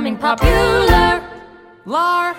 becoming popular. Lar.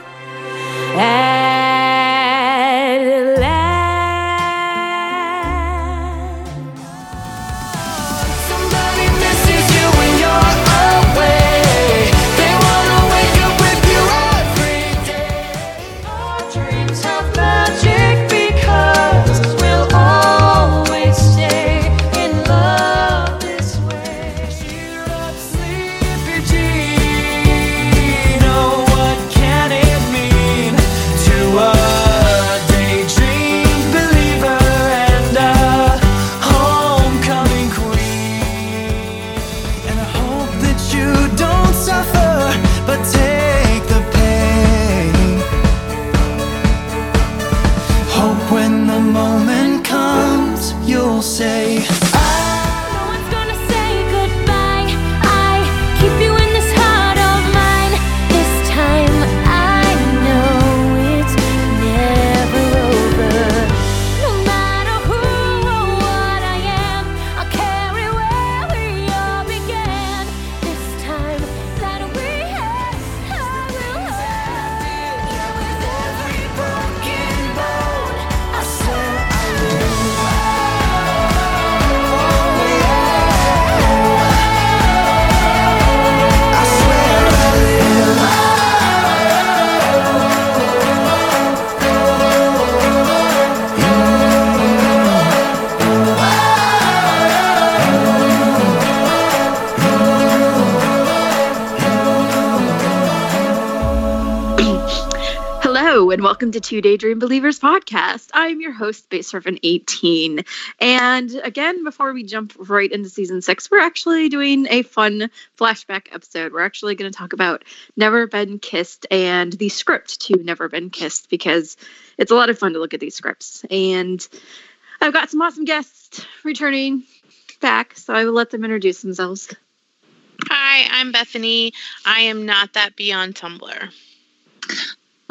Two Daydream Believers podcast. I'm your host, Base Surfin 18. And again, before we jump right into season six, we're actually doing a fun flashback episode. We're actually going to talk about Never Been Kissed and the script to Never Been Kissed because it's a lot of fun to look at these scripts. And I've got some awesome guests returning back, so I will let them introduce themselves. Hi, I'm Bethany. I am not that beyond Tumblr.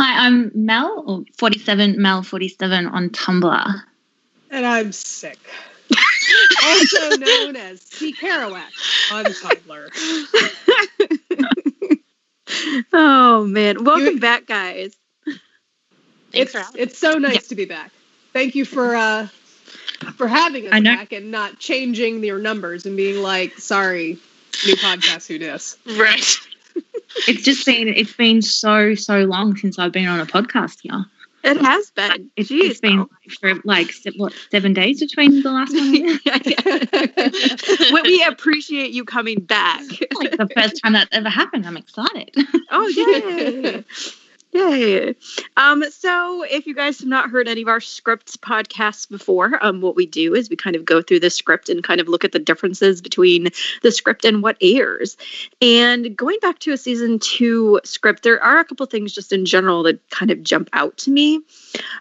Hi, I'm Mel, or 47 Mel 47 on Tumblr. And I'm sick. also known as C. Kerouac on Tumblr. Oh, man. Welcome You- back, guys. Thanks It's, it's so nice Yeah. to be back. Thank you for uh for having us back and not changing your numbers and being like, sorry, new podcast, who dis? Right. It's just been it's been so so long since I've been on a podcast here. It has been. It's, Jeez, it's been oh Mel. for like what seven days between the last one. we, we appreciate you coming back. like the first time that's ever happened. I'm excited. oh yay! Yay! Um, so if you guys have not heard any of our scripts podcasts before, um, what we do is we kind of go through the script and kind of look at the differences between the script and what airs. And going back to a season two script, there are a couple things just in general that kind of jump out to me.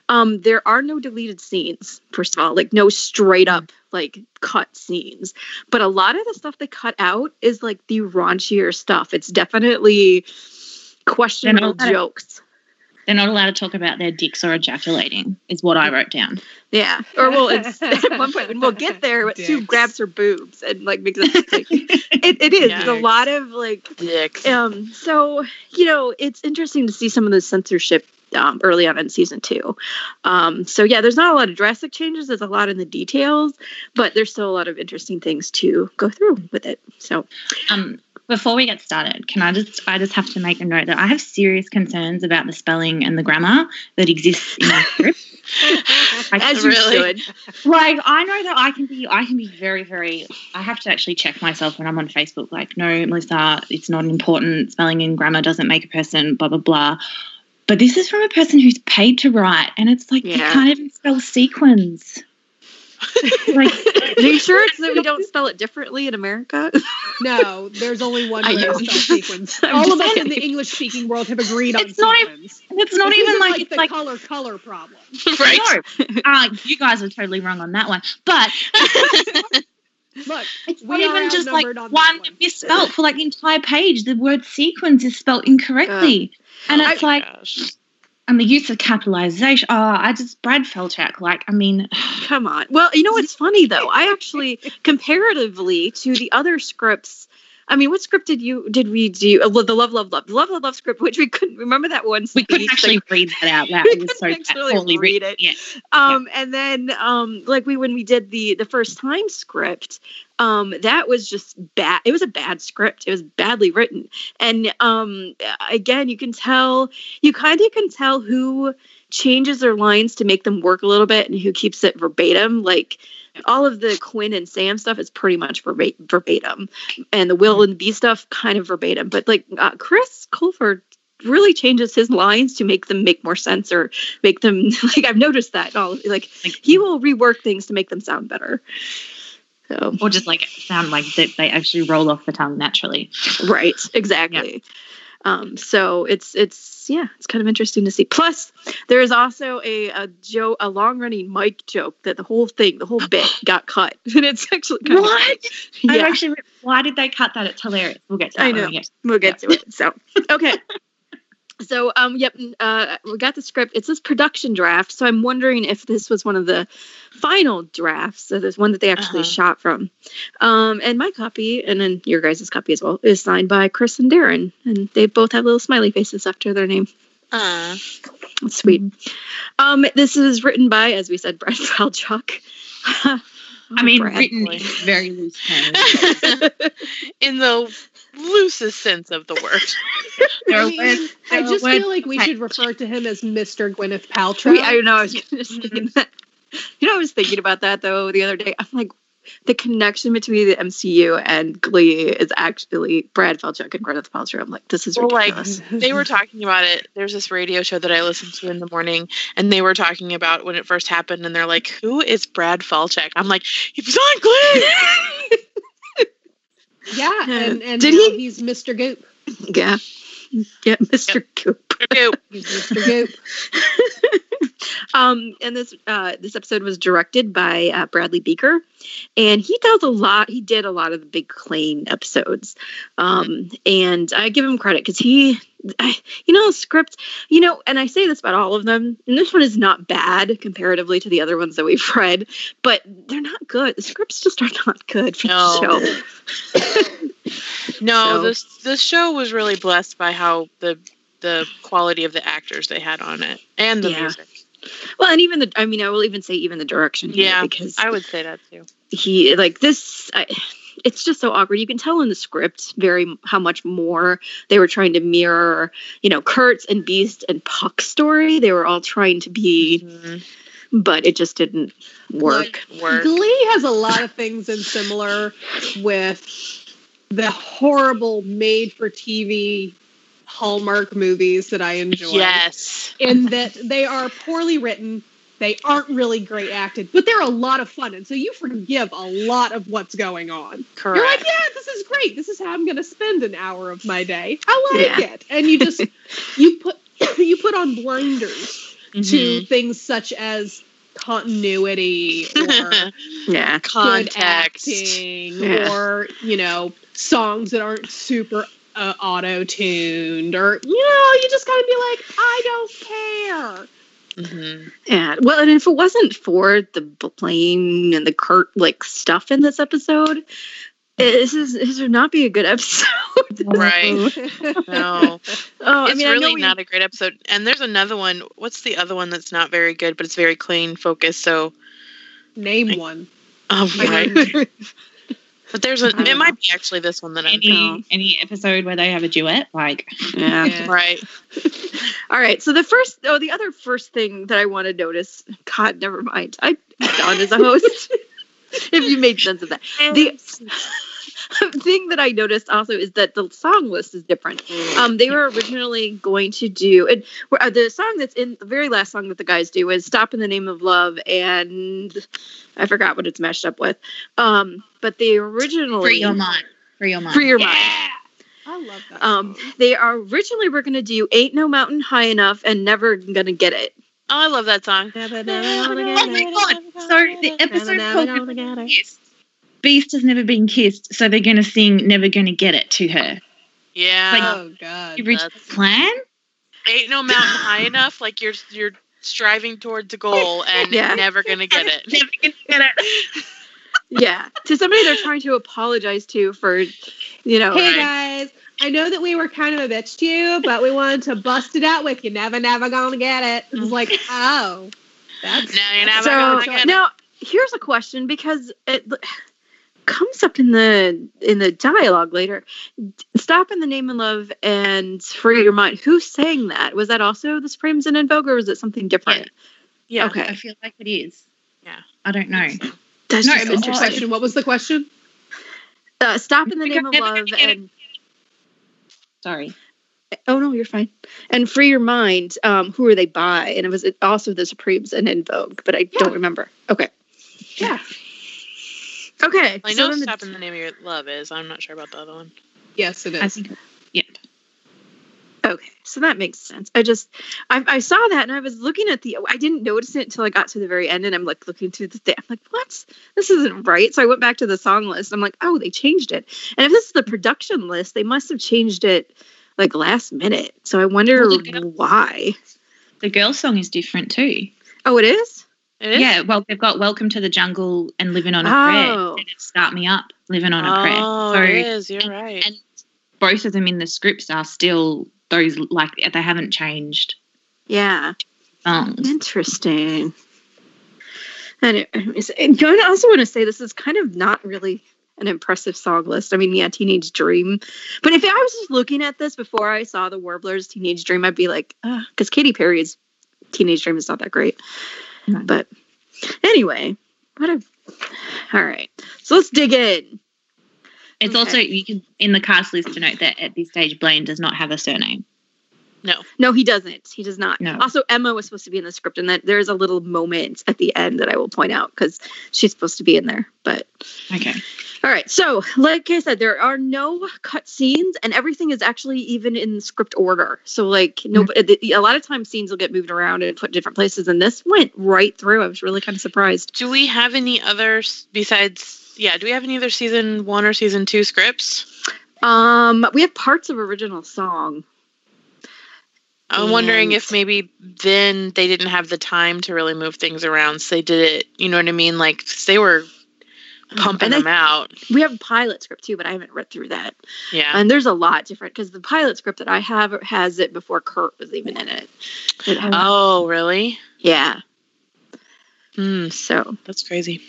Um, there are no deleted scenes, first of all, like no straight up like cut scenes. But a lot of the stuff they cut out is like the raunchier stuff. It's definitely questionable jokes. They're not allowed to talk about their dicks or ejaculating, is what I wrote down. Yeah. Or well, it's at one point when we'll get there, but Sue grabs her boobs and like makes it like, it, it is. There's a lot of like Dicks. um so you know it's interesting to see some of the censorship um, early on in season two um so yeah there's not a lot of drastic changes there's a lot in the details but there's still a lot of interesting things to go through with it so Um, before we get started, can I just I just have to make a note that I have serious concerns about the spelling and the grammar that exists in script. I as you Really? should. Like I know that I can be I can be very very I have to actually check myself when I'm on Facebook like no Melissa it's not important. Spelling and grammar doesn't make a person blah blah blah. But this is from a person who's paid to write and it's like you can't even spell sequins like are you sure it's that we don't spell it differently in america No, there's only one I way to spell sequence. I'm All of us in the English speaking world have agreed on It's not sequence. it's not This even isn't like, it's the like color color problem. right. no uh, you guys are totally wrong on that one but Look, It's We not even just like on one one. misspelt for like the entire page. The word sequence is spelled incorrectly. and Oh it's my like, gosh. And the use of capitalization. Oh, I just, Brad Falchuk, like, I mean, Come on. Well, you know what's funny though? I actually comparatively to the other scripts. I mean, what script did you did we do? Uh, the love, love, love, the love, love, love script, which we couldn't remember that one. we couldn't actually like, read that out loud. we It was so couldn't actually poorly read it. Yeah. um and then um like we when we did the the first time script um that was just bad it was a bad script it was badly written and um again you can tell you kind of can tell who changes their lines to make them work a little bit and who keeps it verbatim like all of the Quinn and Sam stuff is pretty much verbatim, and the Will and B stuff kind of verbatim. But like uh, Chris Colfer really changes his lines to make them make more sense or make them like I've noticed that all like Like, he will rework things to make them sound better. So or just like sound like that they actually roll off the tongue naturally. right, exactly. Um, so it's it's yeah, it's kind of interesting to see. Plus, there is also a a joke, a long running Mike joke that the whole thing, the whole bit got cut, and it's actually kind What? Of, yeah, actually, why did they cut that? It's hilarious. We'll get to that I know. we get we'll get to it. So okay. So um yep uh we got the script. it's this production draft. So I'm wondering if this was one of the final drafts. So there's one that they actually Uh-huh. shot from. Um and my copy and then your guys' copy as well is signed by Chris and Darren. And they both have little smiley faces after their name. Uh, sweet. Um this is written by, as we said, Brad Falchuk. I mean, Brad. written boy. very loose terms. in the loosest sense of the word. I, mean, words- I just feel like we to should refer to him as Mr. Gwyneth Paltrow. We- I know. I was just thinking that. You know, I was thinking about that though the other day. I'm like, the connection between the MCU and Glee is actually Brad Falchuk and Gwyneth Paltrow. I'm like, this is Well, like ridiculous. they were talking about it. There's this radio show that I listened to in the morning, and they were talking about when it first happened, and they're like, "Who is Brad Falchuk?" I'm like, "He was on Glee." Yeah, and, and Did now he? he's Mr. Goop. yeah, yeah, Mr. Goop. Okay. He's Mr. Goop. Um, and this uh, this episode was directed by uh, Bradley Buecker, and he does a lot. He did a lot of the big Klaine episodes, um, and I give him credit because he, I, you know, script, you know, and I say this about all of them. And this one is not bad comparatively to the other ones that we've read, but they're not good. The scripts just are not good for No. the show. No, So- this this show was really blessed by how the the quality of the actors they had on it and the Yeah. music. Well, and even the, I mean, I will even say even the direction. here, Yeah, because I would say that too. he like this I, it's just so awkward you can tell in the script very how much more they were trying to mirror you know Kurtz and Beiste and puck's story they were all trying to be Mhm. but it just didn't work Work. Glee has a lot of things in similar with the horrible made for TV Hallmark movies that I enjoy. Yes. In that they are poorly written, they aren't really great acted, but they're a lot of fun. And so you forgive a lot of what's going on. Correct. You're like, yeah, this is great. This is how I'm going to spend an hour of my day. I like Yeah. it. And you just you put you put on blinders to Mhm. things such as continuity or yeah good Context. acting Yeah. or you know songs that aren't super uh, auto tuned or you know you just gotta be like I don't care. Mhm. yeah well and if it wasn't for the blaine and the kurt like stuff in this episode this is this would not be a good episode Right. No. oh it's i mean I know really we- not a great episode. And there's another one. What's the other one that's not very good, but it's very Klaine focused? So, Name one. oh, right. Mean, But there's a. don't It might know. be actually this one that I'm. any any episode where they have a duet, like yeah yeah. Right. All right. So the first, oh, the other first thing that I want to notice, God, never mind. I done as a host. if you made sense of that, the thing that I noticed also is that the song list is different. Um, they were originally going to do and uh, the song that's in the very last song that the guys do is "Stop in the Name of Love," and I forgot what it's mashed up with. Um, but they originally free your mind, free your mind. Free your mind. I love that. Um, they are originally were going to do "Ain't No Mountain High Enough" and "Never Gonna Get It." Oh, I love that song. Oh my god! Sorry, the episode called Yes. Beiste has never been kissed, so they're going to sing "Never Gonna Get It" to her. Yeah. Like, oh god. You reached that's- the plan. Ain't no mountain high enough. Like you're you're striving towards a goal and Yeah. never gonna get it. Never gonna get it. Yeah, to somebody they're trying to apologize to for, you know. Hey Right. guys, I know that we were kind of a bitch to you, but we wanted to bust it out with you. Never, never gonna get it. It's like, oh, that's Now you're never So gonna get it. now here's a question because it l- comes up in the in the dialogue later. Stop in the name of love and free your mind. Who sang that? Was that also the Supremes and En Vogue, or was it something different? Yeah. Okay, I feel like it is. Yeah. I don't know. that's No, just interesting. question. What was the question? Uh, Stop in the name of love gonna get it. and Sorry. oh no, you're fine. And free your mind. Um, who are they by? And it was also the Supremes and En Vogue, but I don't remember. Okay, Yeah. Okay. I know then the- "Stop in the Name of Your Love" is. I'm not sure about the other one. Yes, it is. I think. Yep. Okay, so that makes sense. I just, I, I saw that and I was looking at the, I didn't notice it until I got to the very end and I'm like looking through the thing. I'm like, what? This isn't right. So I went back to the song list. I'm like, oh, they changed it. And if this is the production list, they must have changed it like last minute. So I wonder Well, the girl- why. The girl song is different too. Oh, it is? Yeah, well, they've got "Welcome to the Jungle" and "Living on a Oh. Prayer." "Start Me Up," "Living on a Prayer." Oh, So- it is. You're right. and both of them in the scripts are still those like they haven't changed Yeah. songs. Interesting. And, it, and I also want to say this is kind of not really an impressive song list. I mean, yeah, Teenage Dream. But if I was just looking at this before I saw the Warblers Teenage Dream, I'd be like, because Katy Perry's Teenage Dream is not that great. No. But anyway, what a. All right. So let's dig in. It's Okay. also you can in the cast list to note that at this stage Blaine does not have a surname. No. No, he doesn't. He does not. No. Also, Emma was supposed to be in the script, and that there's a little moment at the end that I will point out because she's supposed to be in there. But Okay. All right. So, like I said, there are no cut scenes, and everything is actually even in script order. So, like, no, a lot of times scenes will get moved around and put in different places, and this went right through. I was really kind of surprised. Do we have any others besides? Yeah. Do we have any other season one or season two scripts? Um, we have parts of original song. I'm wondering if maybe then they didn't have the time to really move things around, so they did it. You know what I mean? Like they were pumping And I- them out. We have a pilot script too, but I haven't read through that. Yeah. And there's a lot different because the pilot script that I have has it before Kurt was even in it. It has- oh, really? yeah. Hmm. So That's crazy.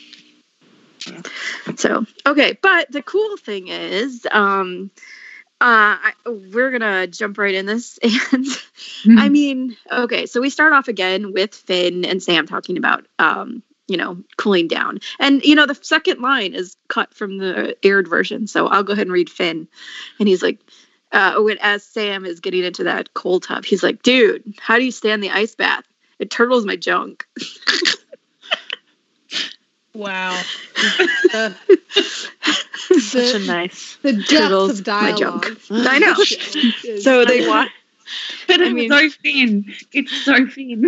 So okay, but the cool thing is, um, uh, I, we're gonna jump right in this, and I mean, okay, so we start off again with Finn and Sam talking about, um, you know, cooling down, and you know, the second line is cut from the aired version, so I'll go ahead and read Finn, and he's like. Uh, when as Sam is getting into that cold tub, he's like, "Dude, how do you stand the ice bath? It turtles my junk." Wow. the, Such a nice. the depth Turtles, of my dialogue. junk. I know. So they Why? But I it's mean- so thin. It's so thin.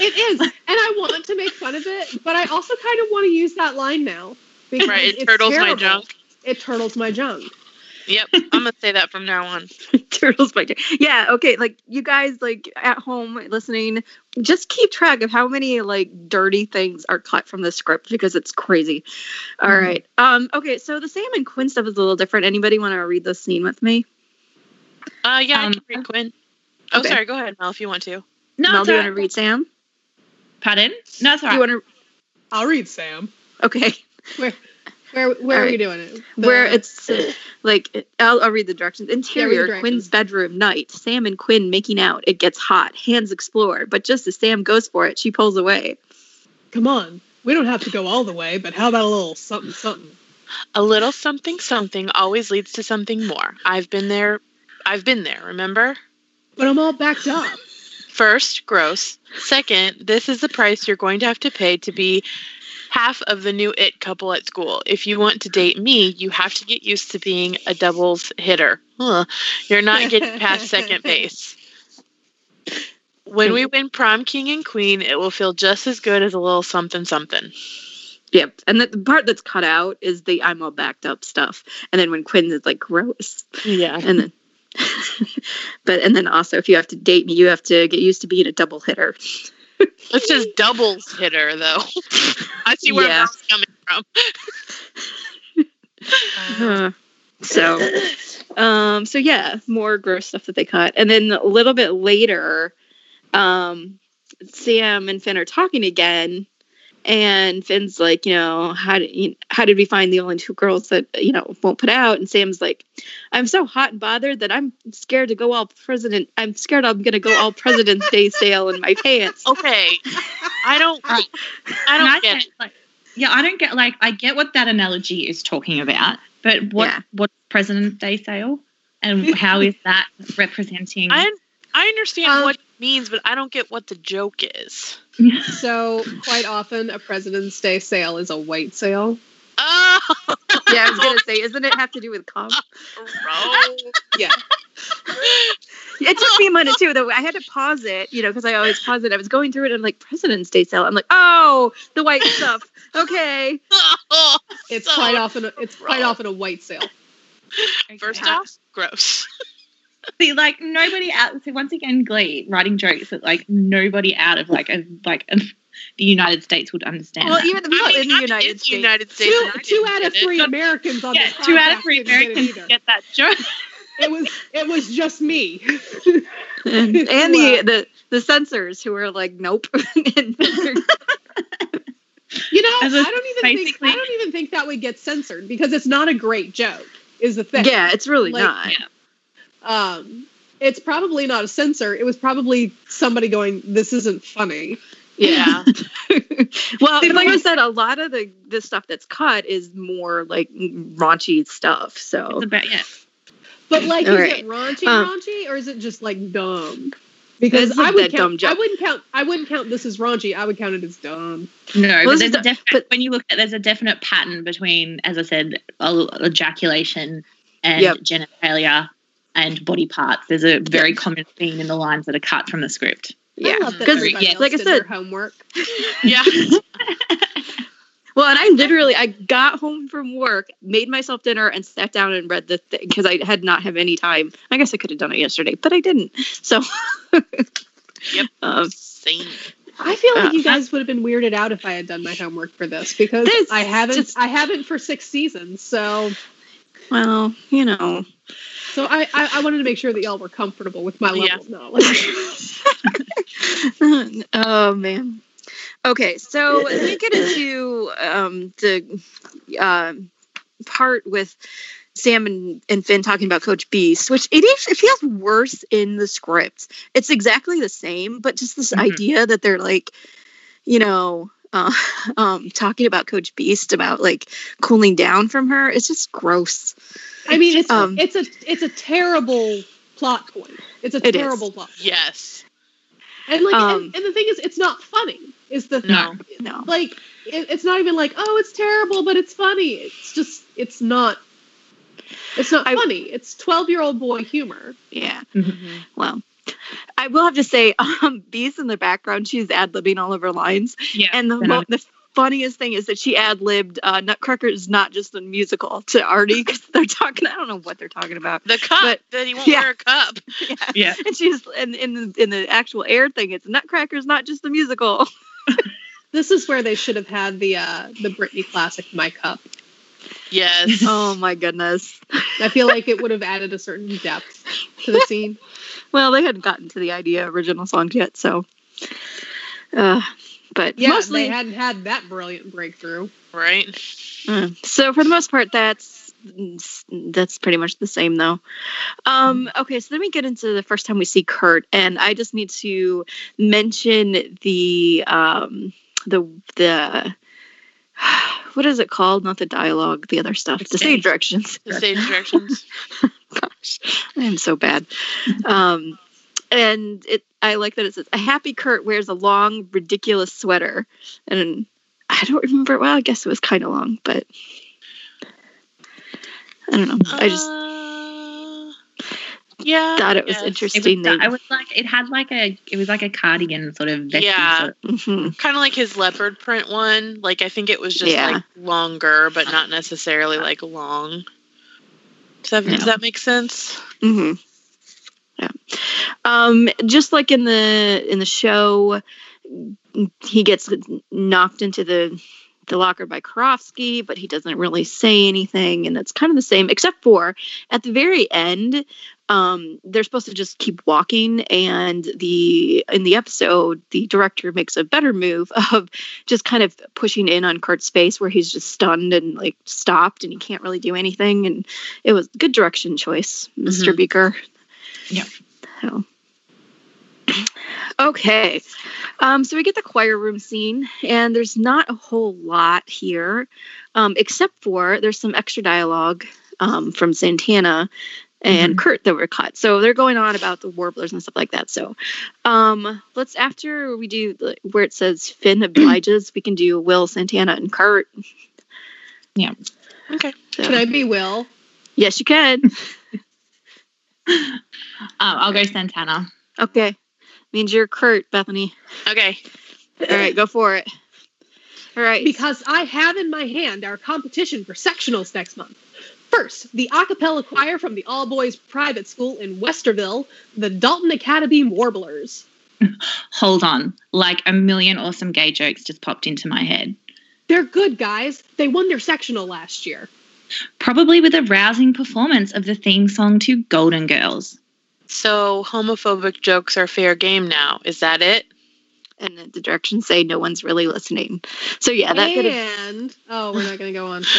It is, and I want to make fun of it, but I also kind of want to use that line now. Because Right. It it's turtles my junk. It turtles my junk. Yep. I'm gonna say that from now on. turtles by Jay. Yeah, okay. Like you guys, like at home listening, just keep track of how many like dirty things are cut from the script because it's crazy. All Mhm. right. Um. Okay. So the Sam and Quinn stuff is a little different. Anybody want to read the scene with me? Uh, yeah. I Um, can read Quinn. Oh, okay. sorry. Go ahead, Mel, if you want to. No, Mel, it's do you want to read Sam? Pardon? No, it's all Do you right. want I'll read Sam. Okay. Where where where are All we doing it? The- Where it's uh, like I'll, I'll read the directions. Interior, directions. Quinn's bedroom, night. Sam and Quinn making out. It gets hot. Hands explore, but just as Sam goes for it, she pulls away. Come on. We don't have to go all the way, but how about a little something something? A little something something always leads to something more. I've been there. I've been there. Remember? But I'm all backed up. First, gross. Second, this is the price you're going to have to pay to be half of the new it couple at school. If you want to date me, you have to get used to being a doubles hitter. Huh. You're not getting past second base. When we win prom king and queen, it will feel just as good as a little something something. Yep. And the, the part that's cut out is the I'm all backed up stuff. And then when Quinn is like gross. Yeah. And then but and then also if you have to date me, you have to get used to being a double hitter. It's just doubles hitter though. I see where Yeah. that's coming from. Uh, so um so yeah, more gross stuff that they cut. And then a little bit later, um Sam and Finn are talking again. And Finn's like, you know, how did you, how did we find the only two girls that you know won't put out? And Sam's like, I'm so hot and bothered that I'm scared to go all president. I'm scared I'm gonna go all President's Day sale in my pants. Okay. I don't uh, I don't get get, like, yeah, I don't get like I get what that analogy is talking about, but what Yeah. what's President's Day sale, and how is that representing? I I understand Um, what it means, but I don't get what the joke is. So quite often, a President's Day sale is a white sale. Oh, Yeah, I was gonna say, isn't it have to do with comp? gross. Yeah. It took me a minute too, though. I had to pause it, you know, because I always pause it. I was going through it and like President's Day sale. I'm like, oh, the white stuff. Okay. Oh, It's So quite often. A, it's quite gross. often a white sale. First off, gross. See, like nobody out. So once again, Glee writing jokes that like nobody out of like a like a, the United States would understand. Well, that. even the people I mean, in the United in States. United States. Two, two out of get it. three Americans on yeah, this two out of three didn't get Americans get that joke. It was it was just me. and, and the, the the censors who were like, nope. You know, I don't even think I don't even think that would get censored because it's not a great joke. Is the thing. yeah, it's really Like, not. yeah. Um, it's probably not a censor. It was probably somebody going, "This isn't funny." Yeah. well, like I said, a lot of the the stuff that's cut is more like raunchy stuff. So It's about yeah. But like, All is right. it raunchy, Um, raunchy, or is it just like dumb? Because It's I would count. dumb joke. I wouldn't count. I wouldn't count this as raunchy. I would count it as dumb. No, Well, but there's is a the- definite but- when you look at there's a definite pattern between, as I said, ejaculation and Yep. genitalia and body parts. There's a very common theme in the lines that are cut from the script. yeah, I love that because yeah, like I said, homework. Yeah. Well, and I literally I got home from work, made myself dinner, and sat down and read the thing because I had not have any time. I guess I could have done it yesterday, but I didn't. So, Yep. um, Same. I feel like Uh, you guys would have been weirded out if I had done my homework for this because This I haven't. just- I haven't for six seasons. So, well, you know, so I, I, I wanted to make sure that y'all were comfortable with my level Yeah. of knowledge. oh man. Okay, so let me get into um, the um part with Sam and, and Finn talking about Coach Beiste, which it is it feels worse in the script. It's exactly the same, but just this Mhm. idea that they're like, you know, uh, um, talking about Coach Beiste about like cooling down from her. It's just gross. I mean, it's Um, it's a it's a terrible plot point. It's a It is. terrible plot. Point. Yes. And like, Um, and, and the thing is, it's not funny. Is the No. No. like it, it's not even like oh it's terrible but it's funny it's just it's not it's not I- funny it's 12 year old boy humor Yeah. Mm-hmm. Well, I will have to say, um, Beiste in the background, she's ad libbing all of her lines. Yeah, And the, mo- the funniest thing is that she ad libbed uh, Nutcracker is not just a musical to Artie because they're talking, I don't know what they're talking about. The cup But- that he won't yeah. wear a cup. Yeah. yeah. And she's, and in the, in the actual air thing, it's Nutcracker is not just a musical. this is where they should have had the uh the Britney classic my cup Yes. oh my goodness. i feel like it would have added a certain depth to the scene Well, they hadn't gotten to the idea of original songs yet, so. Uh, but yeah mostly, they hadn't had that brilliant breakthrough Right. Mm. So for the most part, that's that's pretty much the same though. Um, okay, so then we get into the first time we see Kurt, and I just need to mention the um, the the what is it called? Not the dialogue, the other stuff, The stage directions. The stage directions. Gosh, I am so bad. Um, and it, I like that it says a happy Kurt wears a long, ridiculous sweater, and I don't remember. Well, I guess it was kind of long, but I don't know. I just Uh, Yeah. thought it was yes. It interesting. was, They- I was like, it had like a, it was like a cardigan sort of. Yeah. Sort of, Mhm. Kind of like his leopard print one. Like I think it was just Yeah. like longer, but not necessarily like long. Does that, Yeah. does that make sense? hmm Yeah. Um, just like in the in the show, he gets knocked into the the locker by Karofsky, but he doesn't really say anything, and it's kind of the same, except for at the very end. Um, they're supposed to just keep walking, and the in the episode, the director makes a better move of just kind of pushing in on Kurt's face, where he's just stunned and like stopped, and he can't really do anything, and it was good direction choice, mister Mhm. Buecker. Yeah. So. Okay. Um, so we get the choir room scene, and there's not a whole lot here, um, except for there's some extra dialogue um, from Santana and Kurt that were cut. So they're going on about the warblers and stuff like that. So um, let's, after we do the, where it says Finn obliges, we can do Will, Santana, and Kurt. Yeah. Okay. So, Can I be Will? yes, you can. um, I'll go Santana. Okay. Means you're Kurt, Bethany. Okay. All right, go for it. All right. Because I have in my hand our competition for sectionals next month. First, the a cappella choir from the all boys private school in Westerville, the Dalton Academy Warblers. Hold on, like a million awesome gay jokes just popped into my head. They're good guys. They won their sectional last year. Probably with a rousing performance of the theme song to Golden Girls. So homophobic jokes are fair game now. Is that it? And the directions say no one's really listening. So yeah, that could have and oh, we're not going to go on.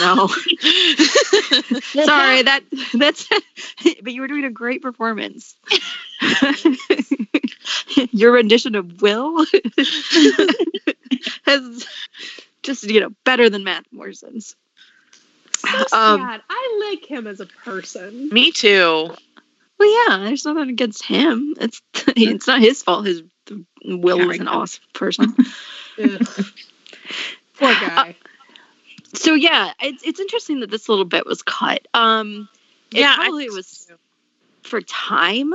No. Sorry, that that's. but you were doing a great performance. Your rendition of Will has just you know better than Matt Morrison's. So Um, sad. I like him as a person. Me too. Well, yeah, there's nothing against him. It's it's not his fault. His Will was an awesome person. Poor guy. so yeah, it's it's interesting that this little bit was cut. Um, it yeah, I probably think so was for time,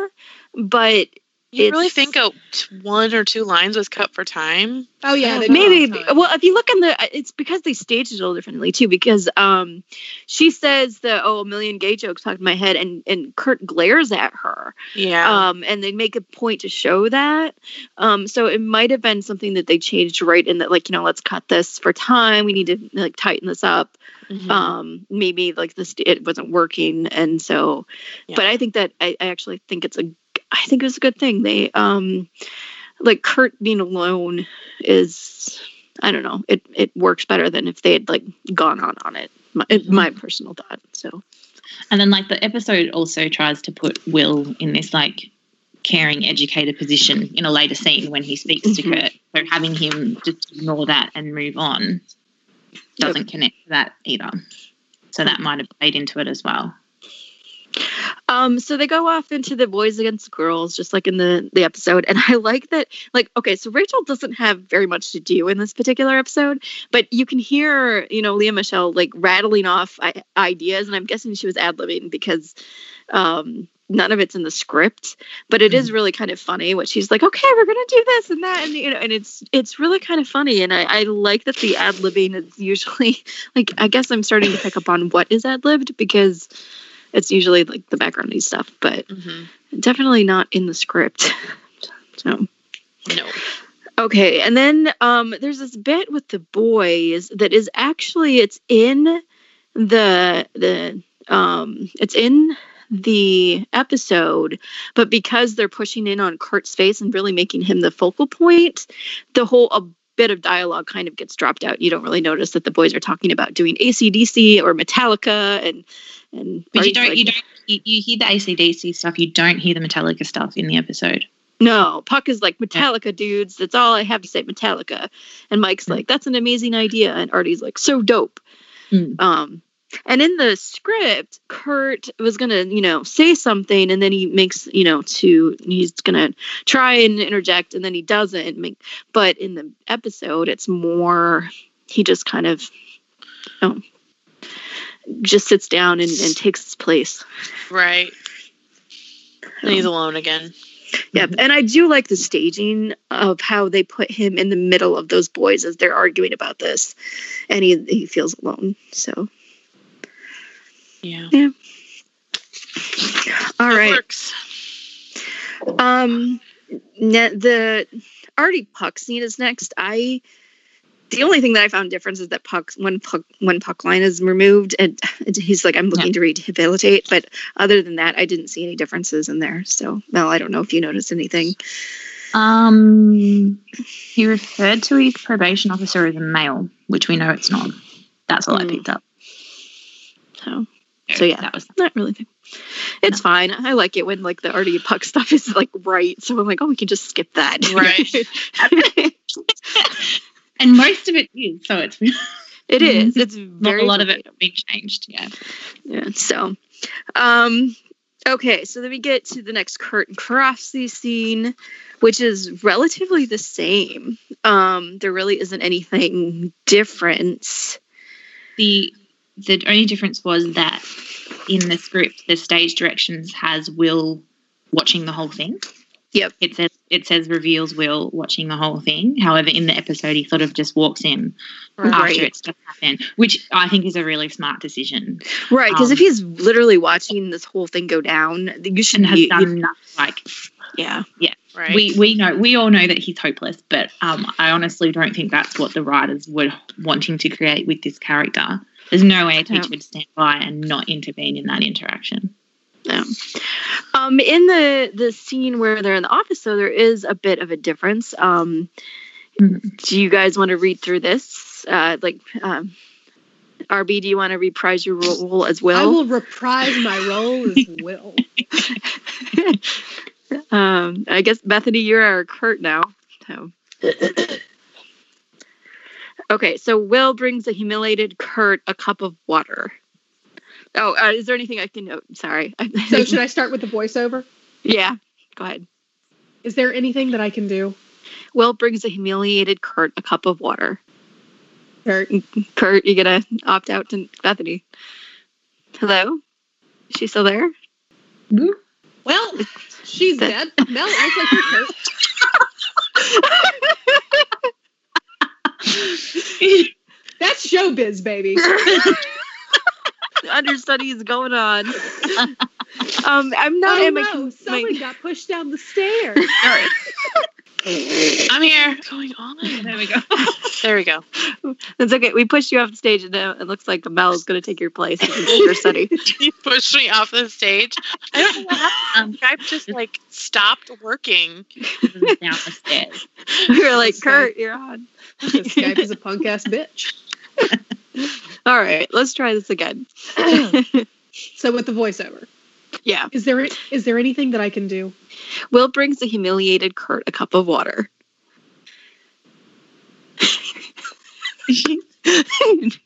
but You really think a t- one or two lines was cut for time? oh yeah, maybe all the time. well if you look in the it's because they staged it a little differently too because um she says that oh a million gay jokes popped in my head and and kurt glares at her Yeah. um and they make a point to show that um so it might have been something that they changed right in that like you know let's cut this for time we need to like tighten this up Mhm. um maybe like this it wasn't working and so Yeah. but i think that I, I actually think it's a i think it was a good thing they um like kurt being alone is i don't know it it works better than if they had like gone on on it my, my personal thought so And then, like, the episode also tries to put Will in this, like, caring educator position in a later scene when he speaks to Mhm. Kurt. So having him just ignore that and move on doesn't connect to that either. So that might have played into it as well. Um, so they go off into the boys against girls, just like in the the episode. And I like that, like, okay, so Rachel doesn't have very much to do in this particular episode, but you can hear, you know, Lea Michele like rattling off I- ideas, and I'm guessing she was ad libbing because um none of it's in the script but it is really kind of funny what she's like okay we're gonna do this and that. And you know and it's it's really kind of funny. And i, I like that the ad libbing is usually like i guess i'm starting to pick up on what is ad libbed because it's usually like the backgroundy stuff, but Mhm. definitely not in the script. So No. okay, and then um, there's this bit with the boys that is actually it's in the the um, it's in the episode, but because they're pushing in on Kurt's face and really making him the focal point, the whole bit of dialogue kind of gets dropped out. You don't really notice that the boys are talking about doing ACDC or Metallica and and But you don't, like, you don't, you, you hear the ACDC stuff, you don't hear the Metallica stuff in the episode. No, Puck is like Metallica, dudes. That's all I have to say, Metallica. And Mike's like, that's an amazing idea. And Artie's like, so dope. Mm. Um, and in the script, Kurt was gonna, you know, say something, and then he makes, you know, to he's gonna try and interject, and then he doesn't. Make, but in the episode, it's more he just kind of, you know, just sits down and, and takes his place. Right. And he's alone again. Yep. And I do like the staging of how they put him in the middle of those boys as they're arguing about this. And he, he feels alone. So, Yeah. all It right. works. Um, ne- the Artie Puck scene is next. I the only thing that I found difference is that Puck when Puck when Puck line is removed and and he's like I'm looking to rehabilitate, but other than that, I didn't see any differences in there. So Mel, I don't know if you noticed anything. Um, he referred to his probation officer as a male, which we know it's not. That's all I Hmm. picked up. So So, yeah. that was not really. Thing. It's fine. I like it when like the Artie Puck stuff is like right. So I'm like, oh, we can just skip that. Right. and most of it is. So it's it is. Mhm. It's not a lot of it being changed. Yeah. Yeah. So, um, okay. So then we get to the next Kurt and Karofsky scene, which is relatively the same. Um, there really isn't anything different. The the only difference was that in the script, the stage directions has Will watching the whole thing. Yep. It says it says reveals Will watching the whole thing. However, in the episode, he sort of just walks in Right. after it's just happened, which I think is a really smart decision Right. Because Um, if he's literally watching this whole thing go down, you and shouldn't has be. done you-. Like yeah. Right. we we know we all know that he's hopeless, but um, I honestly don't think that's what the writers were wanting to create with this character. There's no way a teacher Yeah. would stand by and not intervene in that interaction. Um, in the the scene where they're in the office, so there is a bit of a difference. Um, Mhm. do you guys want to read through this? Uh, like, um, RB, do you want to reprise your role as well? I will reprise my role as well. um, I guess Bethany, you're our Kurt now. So. Okay, so Will brings a humiliated Kurt a cup of water. Oh, uh, is there anything I can? Oh, sorry. So should I start with the voiceover? yeah, go ahead. Is there anything that I can do? Will brings a humiliated Kurt a cup of water. Kurt? Kurt, you gonna opt out to Bethany? Hello? Is she still there? Well, she's dead. Mel, acts like you're Kurt. That's showbiz, baby. Understudy is going on. um, I'm not oh in my, no, someone got pushed down the stairs. I'm here. What's going on? There we go. There we go. It's okay. We pushed you off the stage, and now it looks like Mel is going to take your place in your study. you pushed me off the stage. I don't know what happened. Um, Skype just like stopped working. down the stairs. we were like, Skype. Kurt, you're on. This Skype is a punk ass bitch. All right, let's try this again. So with the voiceover, yeah. is there is there anything that I can do? Will brings the humiliated Kurt a cup of water.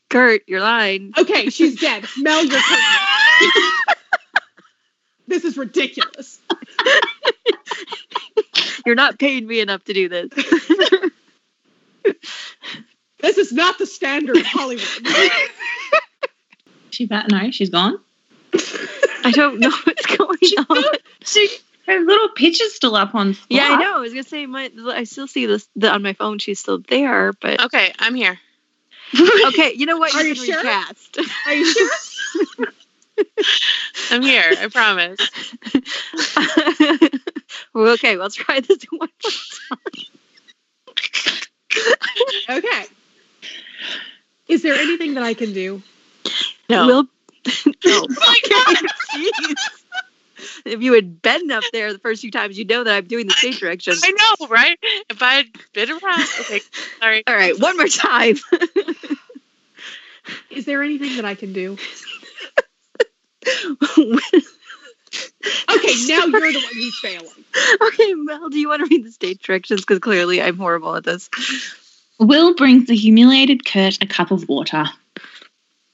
Kurt, you're lying. Okay, she's dead. Mel, you're Kurt. this is ridiculous. You're not paying me enough to do this. This is not the standard of Hollywood. She back? No, she's gone. I don't know what's going She's on. still, she, her little picture's still up on. Yeah, I know. I was gonna say my. I still see this the, on my phone. She's still there, but Okay, I'm here. okay. You know what? Are you, you sure? Recast. Are you sure? I'm here. I promise. well, okay, let's try this one. Okay. Is there anything that I can do? No. Will. oh my god! Jeez. If you had been up there the first few times, you'd know that I'm doing the stage direction. I know, right? If I had been around. Okay, sorry. All right, one more time. Is there anything that I can do? Okay, now you're the one who's failing. okay, Mel, do you want to read the stage directions? Because clearly I'm horrible at this. Will brings the humiliated Kurt a cup of water,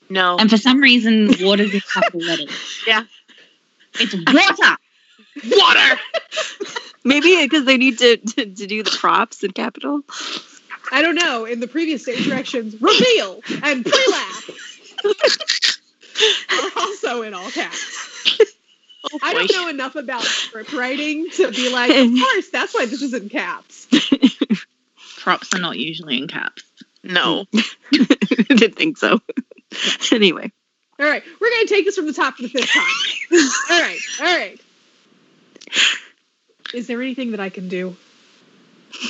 No. and for some reason, water's in capital letters. Yeah. It's water. Water. Maybe because they need to, to, to do the props in capital. I don't know. In the previous stage directions, reveal and pre-lap are also in all caps. Oh, I don't know enough about script writing to be like, of course, that's why this is in caps. Props are not usually in caps. No. I didn't think so. anyway. All right, we're gonna take this from the top for the fifth time. all right, all right. Is there anything that I can do?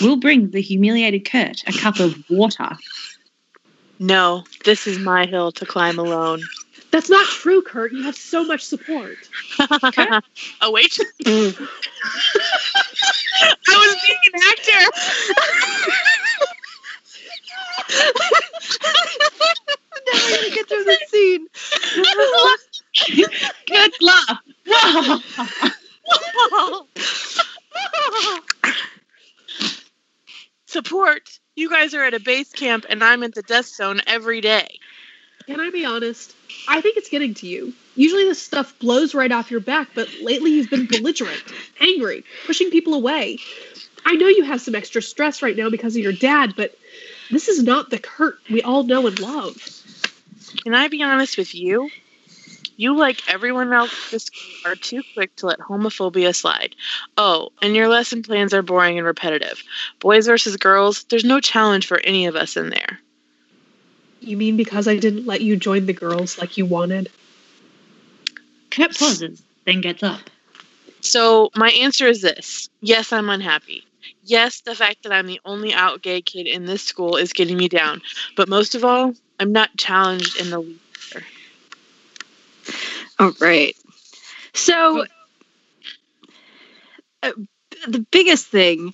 We'll bring the humiliated Kurt a cup of water. No. This is my hill to climb alone. That's not true, Kurt. You have so much support. oh wait. I was being an actor. Never gonna get through this scene. Kurt's laugh. Support. You guys are at a base camp and I'm at the death zone every day. Can I be honest? I think it's getting to you. Usually this stuff blows right off your back, but lately you've been belligerent, angry, pushing people away. I know you have some extra stress right now because of your dad, but this is not the Kurt we all know and love. Can I be honest with you? You, like everyone else just are too quick to let homophobia slide. Oh, and your lesson plans are boring and repetitive. Boys versus girls, there's no challenge for any of us in there. You mean because I didn't let you join the girls like you wanted? Kurt pauses, then gets up. So, my answer is this yes, I'm unhappy. Yes, the fact that I'm the only out gay kid in this school is getting me down. But most of all, I'm not challenged in the least. All right. So uh, the biggest thing,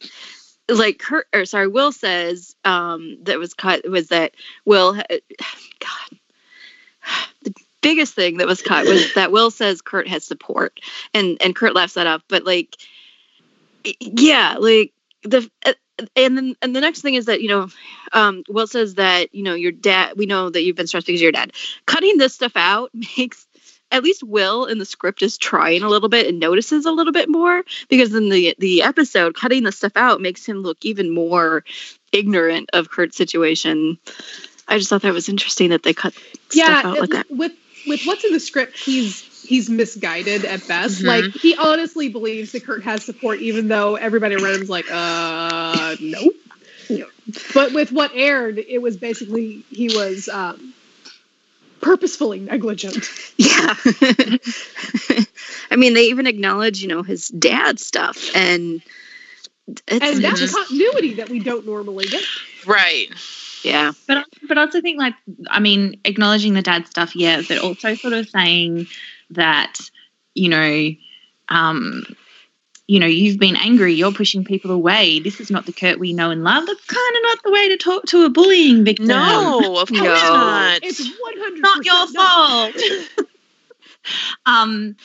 like Kurt, or sorry, Will says um, that was cut was that Will, God, the biggest thing that was cut was that Will says Kurt has support, and and Kurt laughs that off. But like, yeah, like the. Uh, and then and the next thing is that you know um, will says that you know your dad we know that you've been stressed because of your dad cutting this stuff out makes at least will in the script is trying a little bit and notices a little bit more because in the the episode cutting the stuff out makes him look even more ignorant of kurt's situation i just thought that was interesting that they cut yeah, stuff out like that with with what's in the script, he's he's misguided at best. Mhm. Like he honestly believes that Kurt has support, even though everybody around him's like, uh, nope. But with what aired, it was basically he was um, purposefully negligent. yeah i mean they even acknowledge you know his dad stuff and it's And that's just continuity that we don't normally get. Right. Yeah But but I also think like I mean acknowledging the dad stuff, yeah, but also sort of saying that you know, um, you know, you've been angry, you're pushing people away. This is not the Kurt we know and love. That's kind of not the way to talk to a bullying victim. No, of course No. not. It's one hundred not your fault. um,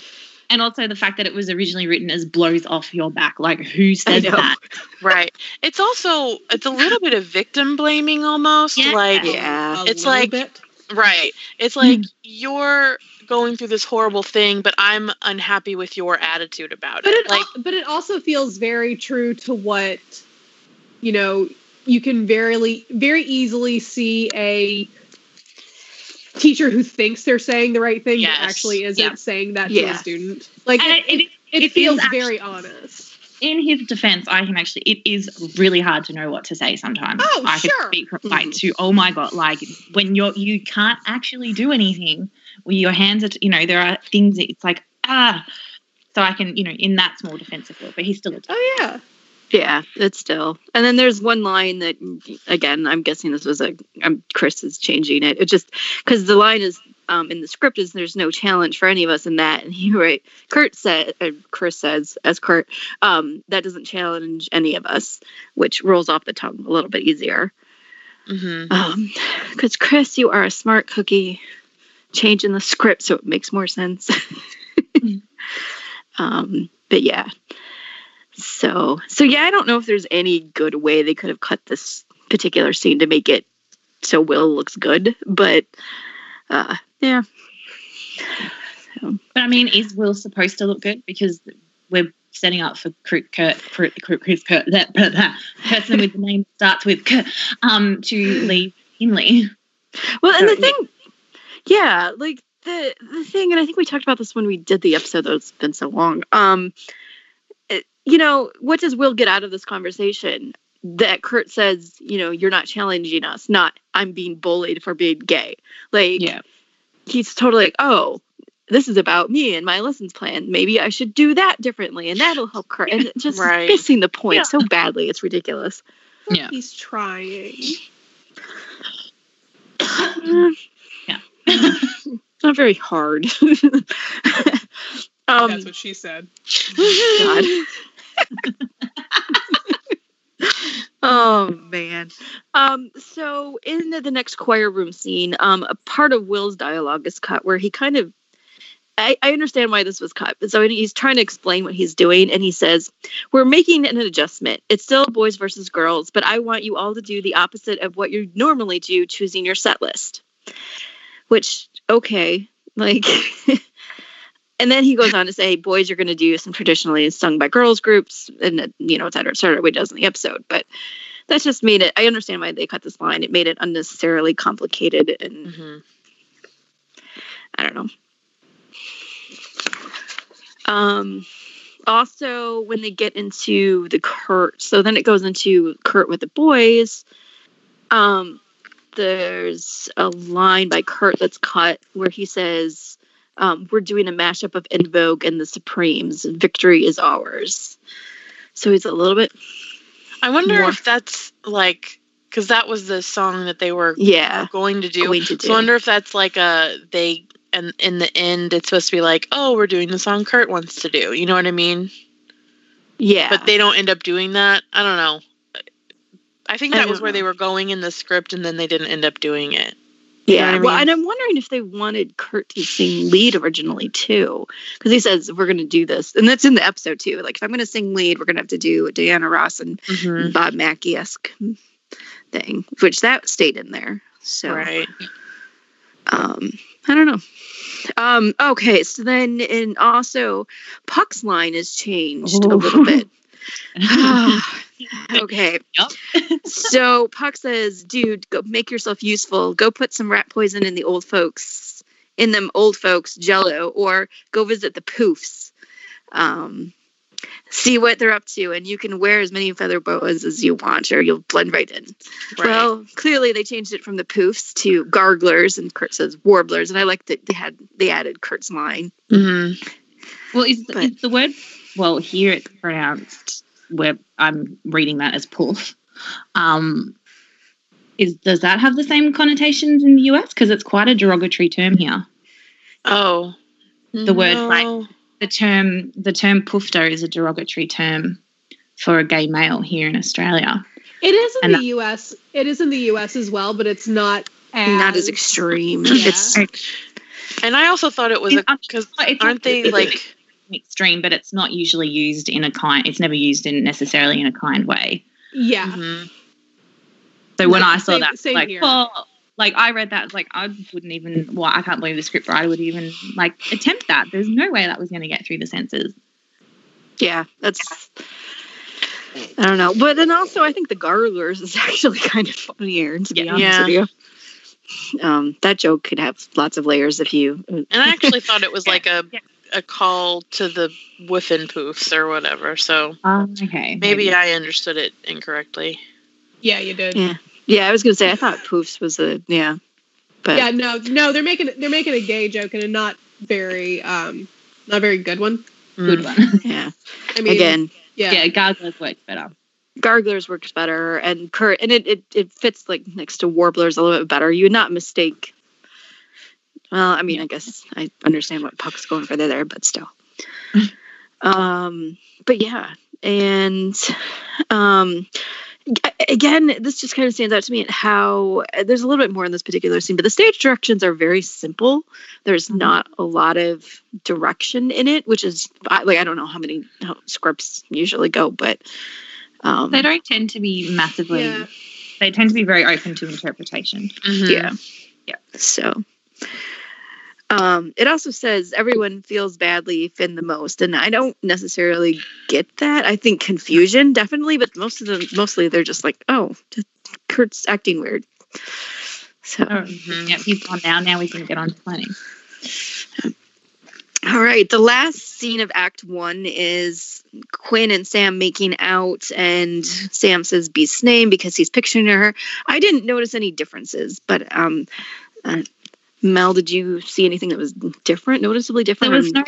and also the fact that it was originally written as blows off your back. Like who said that? Right. It's also it's a little bit of victim blaming almost. Yeah. Like Yeah. It's little like- bit. right. It's like hmm. you're going through this horrible thing, but I'm unhappy with your attitude about but it. it Like al- but it also feels very true to what you know you can very very easily see a teacher who thinks they're saying the right thing Yes. but actually isn't Yeah. saying that to a student like And it, it, it, it, feels is very honest in his defense, I can actually, it is really hard to know what to say sometimes. Oh, I could sure. speak from, like to, oh my God, like when you're, you can't actually do anything when your hands are, you know, there are things that it's like, ah. So I can, you know, in that small defensive field, but he's still a oh yeah Yeah, it's still. And then there's one line that, again, I'm guessing this was a. Um, Chris is changing it. It just because the line is um, in the script is there's no challenge for any of us in that. And he right, Kurt said, uh, Chris says as Kurt, um, that doesn't challenge any of us, which rolls off the tongue a little bit easier. Because Chris, you are a smart cookie. Changing the script so it makes more sense. um, but yeah. So so yeah, I don't know if there's any good way they could have cut this particular scene to make it so Will looks good, but uh yeah. But I mean, is Will supposed to look good? Because we're setting up for Kurt, Kurt, Kurt, Kurt, Kurt, Kurt that, that, person with the name that starts with Kurt, um, to leave McKinley. Well, and the thing, yeah, like the the thing, and I think we talked about this when we did the episode. Though it's been so long. Um, you know, what does Will get out of this conversation? That Kurt says, you know, you're not challenging us, not I'm being bullied for being gay. Like, Yeah. he's totally like, oh, this is about me and my lessons plan. Maybe I should do that differently, and that'll help Kurt. And it just Right. missing the point Yeah. so badly. It's ridiculous. Yeah. He's trying. Yeah. Not very hard. um, That's what she said. God. Oh man. Um, so in the, the next choir room scene, um, a part of Will's dialogue is cut where he kind of I, I understand why this was cut. So he's trying to explain what he's doing, and he says, We're making an adjustment. It's still boys versus girls, but I want you all to do the opposite of what you normally do, choosing your set list. Which, okay, like and then he goes on to say boys are going to do some traditionally sung by girls groups and you know et cetera et cetera what he does in the episode but that's just made it i understand why they cut this line. It made it unnecessarily complicated and Mhm. i don't know. Um also when they get into the kurt so then it goes into kurt with the boys. Um there's a line by kurt that's cut where he says um, we're doing a mashup of En Vogue and the Supremes. Victory is ours. So he's a little bit, I wonder More. if that's like because that was the song that they were yeah, going to do. going to do. So I wonder if that's like a they and in the end it's supposed to be like, oh, we're doing the song Kurt wants to do. You know what I mean? yeah, But they don't end up doing that. I don't know. I think I that was don't where know. they were going in the script, and then they didn't end up doing it. Know yeah. what I Well, and I'm wondering if they wanted Kurt to sing lead originally too, because he says we're going to do this, and that's in the episode too. Like if I'm going to sing lead, we're going to have to do a Diana Ross and Mhm. Bob Mackie esque thing, which that stayed in there. So Right. um i don't know um okay so then and also puck's line is changed a little bit okay so puck says dude go make yourself useful go put some rat poison in the old folks in them old folks jello or go visit the poofs um see what they're up to and you can wear as many feather boas as you want or you'll blend right in Right. well, clearly they changed it from the poofs to garglers, and Kurt says warblers, and I like that they had they added Kurt's line. Mhm. Well, is But- is the word? Well, here it's pronounced. Where I'm reading that as poof. Um, is does that have the same connotations in the US? Because it's quite a derogatory term here. Oh. The word, like- The term the term poofter is a derogatory term for a gay male here in Australia. It is in And the U.S. It is in the U.S. as well, but it's not as Not as extreme. Yeah. It's And I also thought it was It's- because aren't they like Extreme, but it's not usually used in a kind. It's never used in necessarily in a kind way. Yeah. Mhm. So when Yeah, I saw same- that, same like, here. well, like I read that, like I wouldn't even. Well, I can't believe the scriptwriter would even like attempt that. There's no way that was going to get through the censors. yeah, that's I don't know. But then also I think the garglers is actually kind of funnier, to be Yeah. honest Yeah. with you. Um, that joke could have lots of layers if you And I actually thought it was like a Yeah. A call to the Whiffenpoofs or whatever. So Um, okay, maybe I understood it incorrectly. Yeah, you did. Yeah. Yeah, I was gonna say I thought poofs was a yeah. But Yeah, no, no, they're making they're making a gay joke and a not very um not very good one. good Mm. one. yeah. I mean, Again, yeah, yeah, garglers works better. Garglers works better, and Kurt, and it, it it fits like next to Warblers a little bit better. You would not mistake. Well, I mean, I guess I understand what Puck's going for there, but still. um, but yeah, and um, again, this just kind of stands out to me at how there's a little bit more in this particular scene, but the stage directions are very simple. There's Mhm. not a lot of direction in it, which is I- like I don't know how many how scripts usually go, but um, They don't tend to be massively. Yeah. They tend to be very open to interpretation. Mhm. yeah yeah so um it also says everyone feels badly finn the most and i don't necessarily get that i think confusion definitely but most of them mostly they're just like oh just kurt's acting weird so Oh, Mhm. yeah, he's gone now. Now we can get on to planning. All right. The last scene of Act One is Quinn and Sam making out, and Sam says Beiste's name because he's picturing her. I didn't notice any differences, but um, uh, Mel, did you see anything that was different, noticeably different? There was no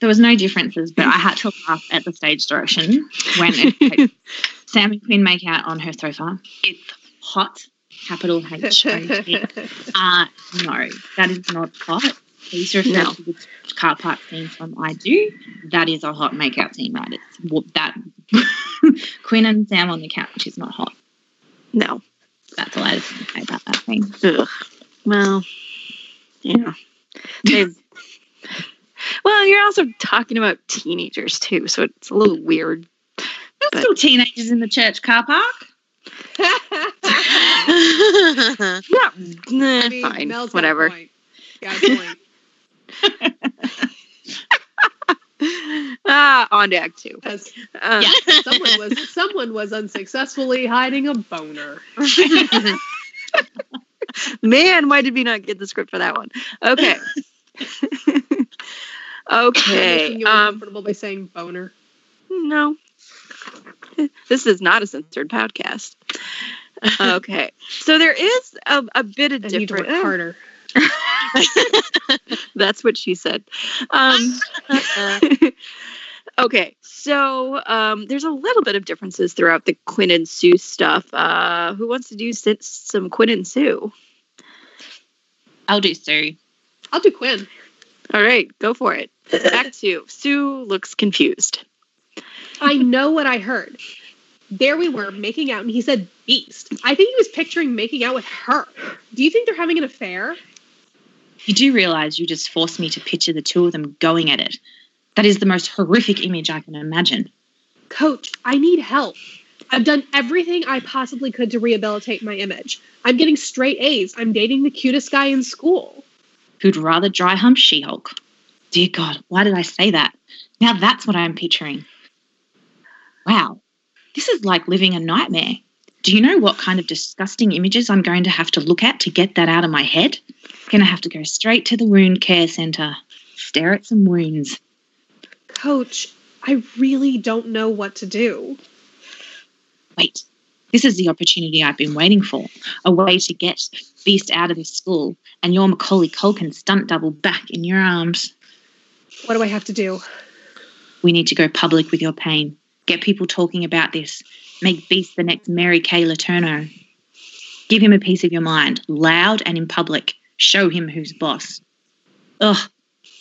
there was no differences, but I had to laugh at the stage direction when it, Sam and Quinn make out on her sofa. It's hot, capital H O T. Uh, no, that is not hot. Please refer No. to the car park scene from I Do. That is a hot makeout scene, right? It's well, that Quinn and Sam on the couch is not hot. no. That's all I going to say about that thing. Ugh. Well, yeah. Well, you're also talking about teenagers too, so it's a little weird. There's But- still teenagers in the church car park. Yeah, nah, I mean, fine, Mel's whatever. point. Ah, on to Act Two. As Uh, someone was someone was unsuccessfully hiding a boner. Man, why did we not get the script for that one? Okay. okay. You Um, uncomfortable by saying boner. no. This is not a censored podcast. Okay. So there is a, a bit of need different. harder. That's what she said. Um, okay, so um, there's a little bit of differences throughout the Quinn and Sue stuff. Uh, who wants to do some Quinn and Sue? I'll do Sue. I'll do Quinn. All right, go for it. Act two. Sue looks confused. I know what I heard. There we were making out, and he said Beiste. I think he was picturing making out with her. Do you think they're having an affair? You do realize you just forced me to picture the two of them going at it. That is the most horrific image I can imagine. Coach, I need help. I've done everything I possibly could to rehabilitate my image. I'm getting straight A's. I'm dating the cutest guy in school. Who'd rather dry hump She Hulk? Dear God, why did I say that? Now that's what I'm picturing. Wow, this is like living a nightmare. Do you know what kind of disgusting images I'm going to have to look at to get that out of my head? I'm Gonna have to go straight to the wound care center, stare at some wounds. Coach, I really don't know what to do. Wait, this is the opportunity I've been waiting for. A way to get Beiste out of this school and your Macaulay Culkin stunt double back in your arms. What do I have to do? We need to go public with your pain. Get people talking about this. Make Beiste the next Mary Kay Letourneau. Give him a piece of your mind, loud and in public. Show him who's boss. Ugh,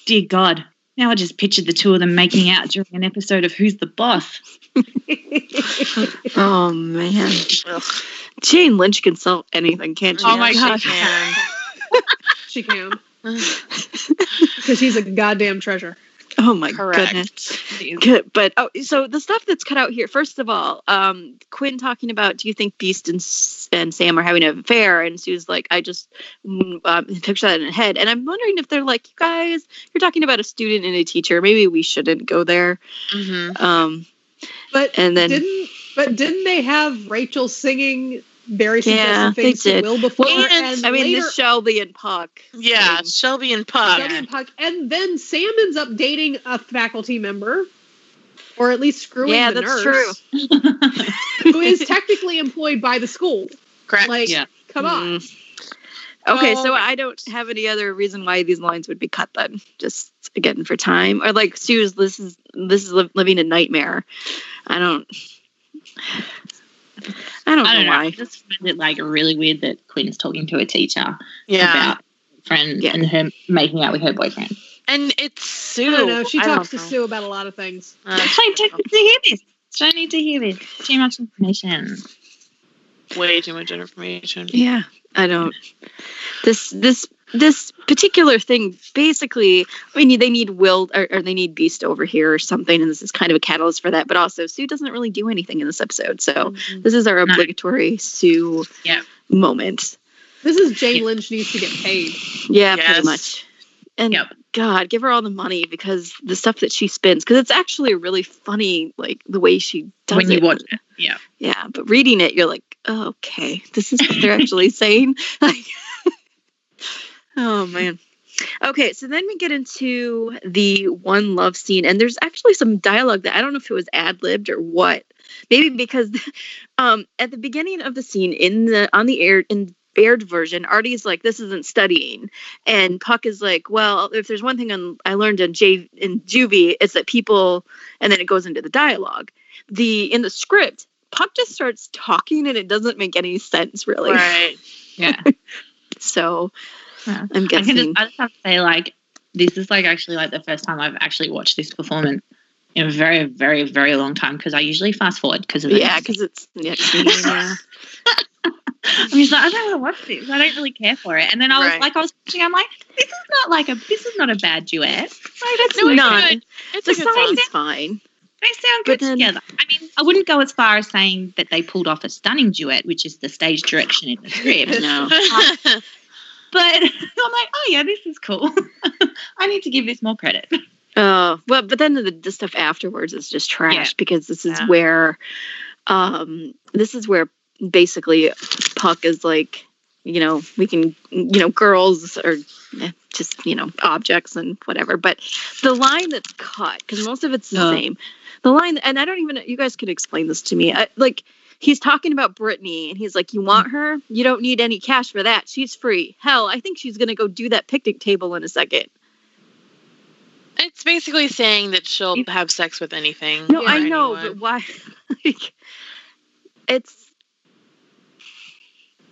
dear God. Now I just pictured the two of them making out during an episode of Who's the Boss. Oh man, Jane Lynch can sell anything, can't she? Oh my God. gosh. She can. Because she's a goddamn treasure. Oh my Correct. goodness. Good, but oh, so the stuff that's cut out here. First of all, um, Quinn talking about, do you think Beiste and, and Sam are having an affair? And Sue's like, I just mm, um, picture that in her head. And I'm wondering if they're like, you guys, you're talking about a student and a teacher. Maybe we shouldn't go there. Mhm. Um, But and then didn't but didn't they have Rachel singing very Yeah, suggestive they things to did. Will before? Well, and I mean, later, this Shelby and Puck. Yeah, thing. Shelby and Puck. Shelby and Puck, and then Sam ends up dating a faculty member, or at least screwing Yeah, the that's nurse, true. who is technically employed by the school. Correct. Like, Yeah. come on. Mm. Okay, Oh. so I don't have any other reason why these lines would be cut then. Just again for time, or like Sue's. This is this is living a nightmare. I don't. I don't, I don't know know. why. I just find it like really weird that Quinn's talking to a teacher yeah. about friend Yeah. and her making out with her boyfriend. And it's Sue. I don't know. She talks to know. Sue about a lot of things. Uh, I don't need to hear this. Don't need to hear this. Too much information. way too much information. Yeah, I don't. This this this particular thing basically. I mean, they need Will or, or they need Beiste over here or something, and this is kind of a catalyst for that. But also, Sue doesn't really do anything in this episode, so mm-hmm. this is our No. obligatory Sue Yeah. moment. This is Jane Lynch needs to get paid. Yeah, Yes. pretty much. And Yep. God, give her all the money because the stuff that she spins, because it's actually really funny, like the way she does when it. you watch it. Yeah. Yeah, but reading it, you're like, oh, okay, this is what they're actually saying. Like, oh man. Okay, so then we get into the one love scene, and there's actually some dialogue that I don't know if it was ad libbed or what. Maybe because um, at the beginning of the scene in the on the air in aired version, Artie's like, "This isn't studying," and Puck is like, "Well, if there's one thing on, I learned in J in Juvie, it's that people," and then it goes into the dialogue. The in the script, Puck just starts talking, and it doesn't make any sense really. Right. Yeah. So Yeah. I'm I guessing. just, I just have to say, like, this is like actually like the first time I've actually watched this performance in a very, very, very long time because I usually fast forward because of the yeah, because it's yeah. I'm just like, I don't want to watch this. I don't really care for it. And then I was Right. like, I was watching, I'm like, this is not like a, this is not a bad duet. Like, No, it's not. good. It's the a good song. sign's fine. They sound good then- together. I mean, I wouldn't go as far as saying that they pulled off a stunning duet, which is the stage direction in the script. No. but I'm like, oh yeah, this is cool. I need to give this more credit. Uh, well, but then the, the stuff afterwards is just trash Yeah. because this is Yeah. where, um, this is where basically Puck is like, you know, we can, you know, girls are eh, just, you know, objects and whatever. But the line that's cut, because most of it's the Uh. same, the line, and I don't even, you guys could explain this to me. I, like, he's talking about Brittany and he's like, You want her? You don't need any cash for that. She's free. Hell, I think she's going to go do that picnic table in a second. It's basically saying that she'll have sex with anything. No, I know, anyone. but why? like, it's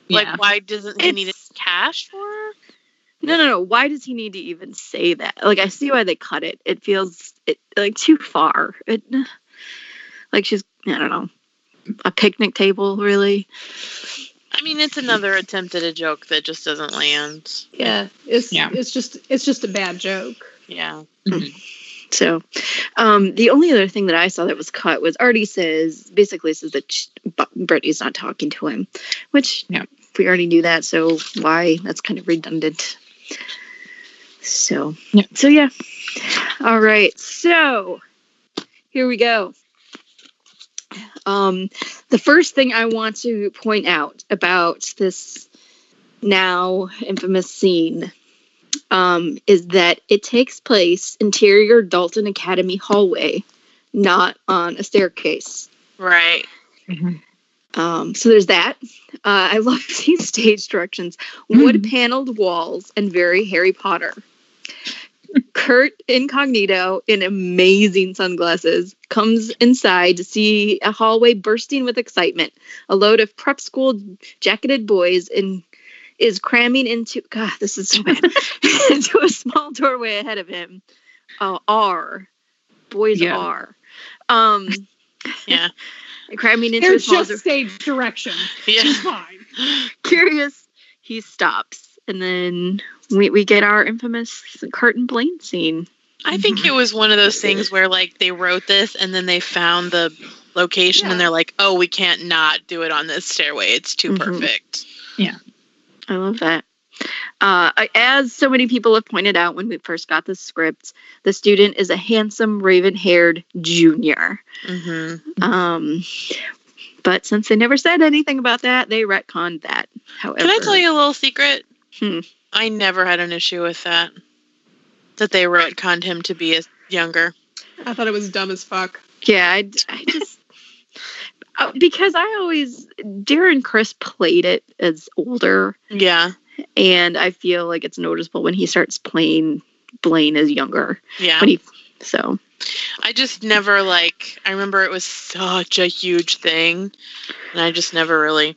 like, Yeah. why doesn't he need It's- cash for her? no, no, no. Why does he need to even say that? Like, I see why they cut it. It feels it, like too far. It like she's I don't know a picnic table, really. I mean, it's another attempt at a joke that just doesn't land. Yeah, it's Yeah. it's just it's just a bad joke. Yeah. Mm-hmm. So, um, the only other thing that I saw that was cut was Artie says basically says that Brittany's not talking to him, which Yeah. we already knew that. So why? That's kind of redundant. So Yeah. so yeah. All right. So here we go. Um, the first thing I want to point out about this now infamous scene um, is that it takes place interior Dalton Academy hallway, not on a staircase. Right. Um, so there's that. Uh, I love these stage directions: wood paneled walls and very Harry Potter. Kurt Incognito in amazing sunglasses comes inside to see a hallway bursting with excitement. A load of prep school jacketed boys in is cramming into God, this is so bad into a small doorway ahead of him. Oh, are boys Yeah. are. Um Yeah. cramming into They're a small just door. stage direction. Yeah. It's fine. Curious, he stops. And then we, we get our infamous Kurt and Blaine scene. I think it was one of those things where like they wrote this and then they found the location and they're like, "Oh, we can't not do it on this stairway. It's too Mhm. perfect." I love that. Uh, as so many people have pointed out when we first got the script, the student is a handsome, raven haired junior. hmm Um, but since they never said anything about that, they retconned that. However, Can I tell you a little secret? Hmm. I never had an issue with that. That they retconned him to be a younger. I thought it was dumb as fuck. Yeah, I, I just Oh, because I always Darren Criss played it as older, Yeah. and I feel like it's noticeable when he starts playing Blaine as younger. Yeah. When he so I just never like I remember it was such a huge thing and I just never really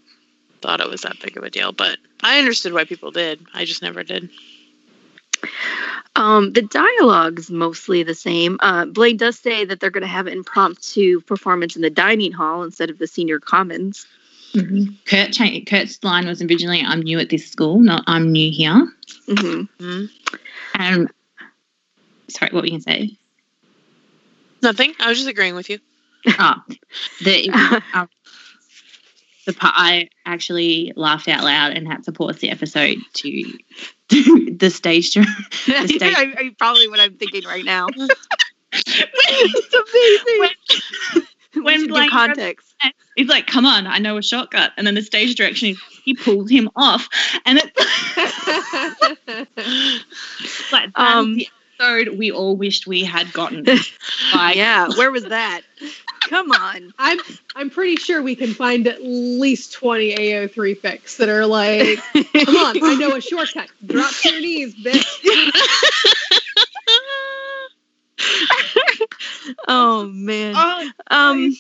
thought it was that big of a deal, but I understood why people did. I just never did. Um the dialogue's mostly the same. Uh, Blaine does say that they're going to have an impromptu performance in the dining hall instead of the senior commons. Kurt cha- Kurt's line was originally, "I'm new at this school, not I'm new here." hmm Hmm? And sorry, what were you gonna say? Nothing. I was just agreeing with you. Oh, the um, the part I actually laughed out loud and had to pause the episode to do the stage yeah, stage- I, I, probably what I'm thinking right now. it's amazing. When when context. He's like, "Come on, I know a shortcut," and then the stage direction he pulls him off, and it's like Like Um, the episode we all wished we had gotten. Like, yeah, where was that? Come on. I'm I'm pretty sure we can find at least 20 AO3 fics that are like, come on, I know a shortcut. Drop to your knees, bitch. Oh man. Oh, Um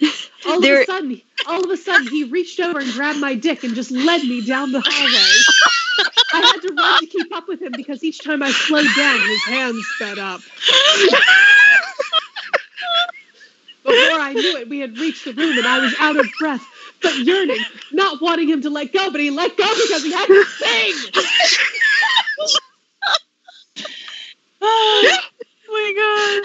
All There- of a sudden, all of a sudden, he reached over and grabbed my dick and just led me down the hallway. I had to run to keep up with him because each time I slowed down, his hands sped up. Before I knew it, we had reached the room and I was out of breath, but yearning, not wanting him to let go, but he let go because he had to sing. oh my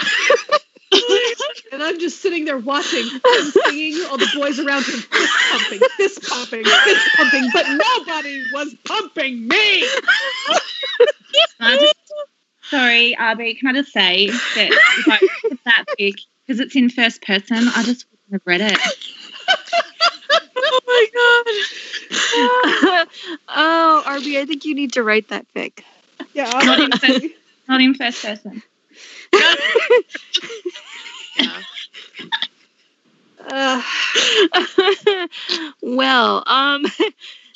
god. And I'm just sitting there watching him singing, all the boys around him fist pumping, fist pumping, fist pumping, but nobody was pumping me. I just, sorry, RB, can I just say that if I that big, because it's in first person, I just wouldn't have read it. Oh my god. oh, RB, I think you need to write that fic. Yeah, Not in first, not in first person. Uh, well, um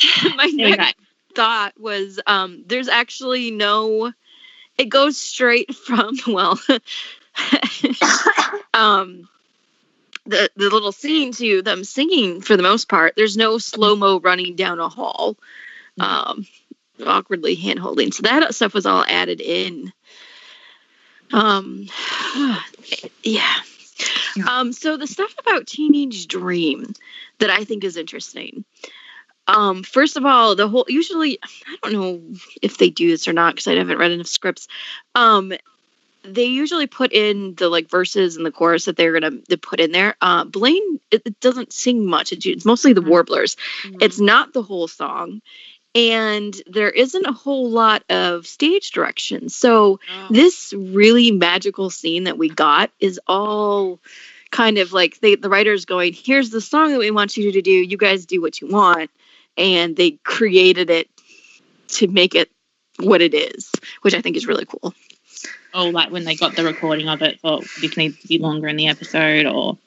my next go. thought was um there's actually no it goes straight from well um the the little scene to them singing for the most part there's no slow-mo running down a hall um awkwardly hand holding so that stuff was all added in um yeah. Yeah. um so the stuff about teenage dream that i think is interesting. Um first of all the whole usually i don't know if they do this or not because i haven't read enough scripts. Um they usually put in the like verses and the chorus that they're gonna to put in there. Uh blaine it, it doesn't sing much. It's, it's mostly the Mhm. warblers. It's not the whole song and there isn't a whole lot of stage direction. So Oh. this really magical scene that we got is all kind of like they the writers going here's the song that we want you to do. You guys do what you want. And they created it to make it what it is which i think is really cool. Oh, like when they got the recording of it, thought this needs to be longer in the episode, or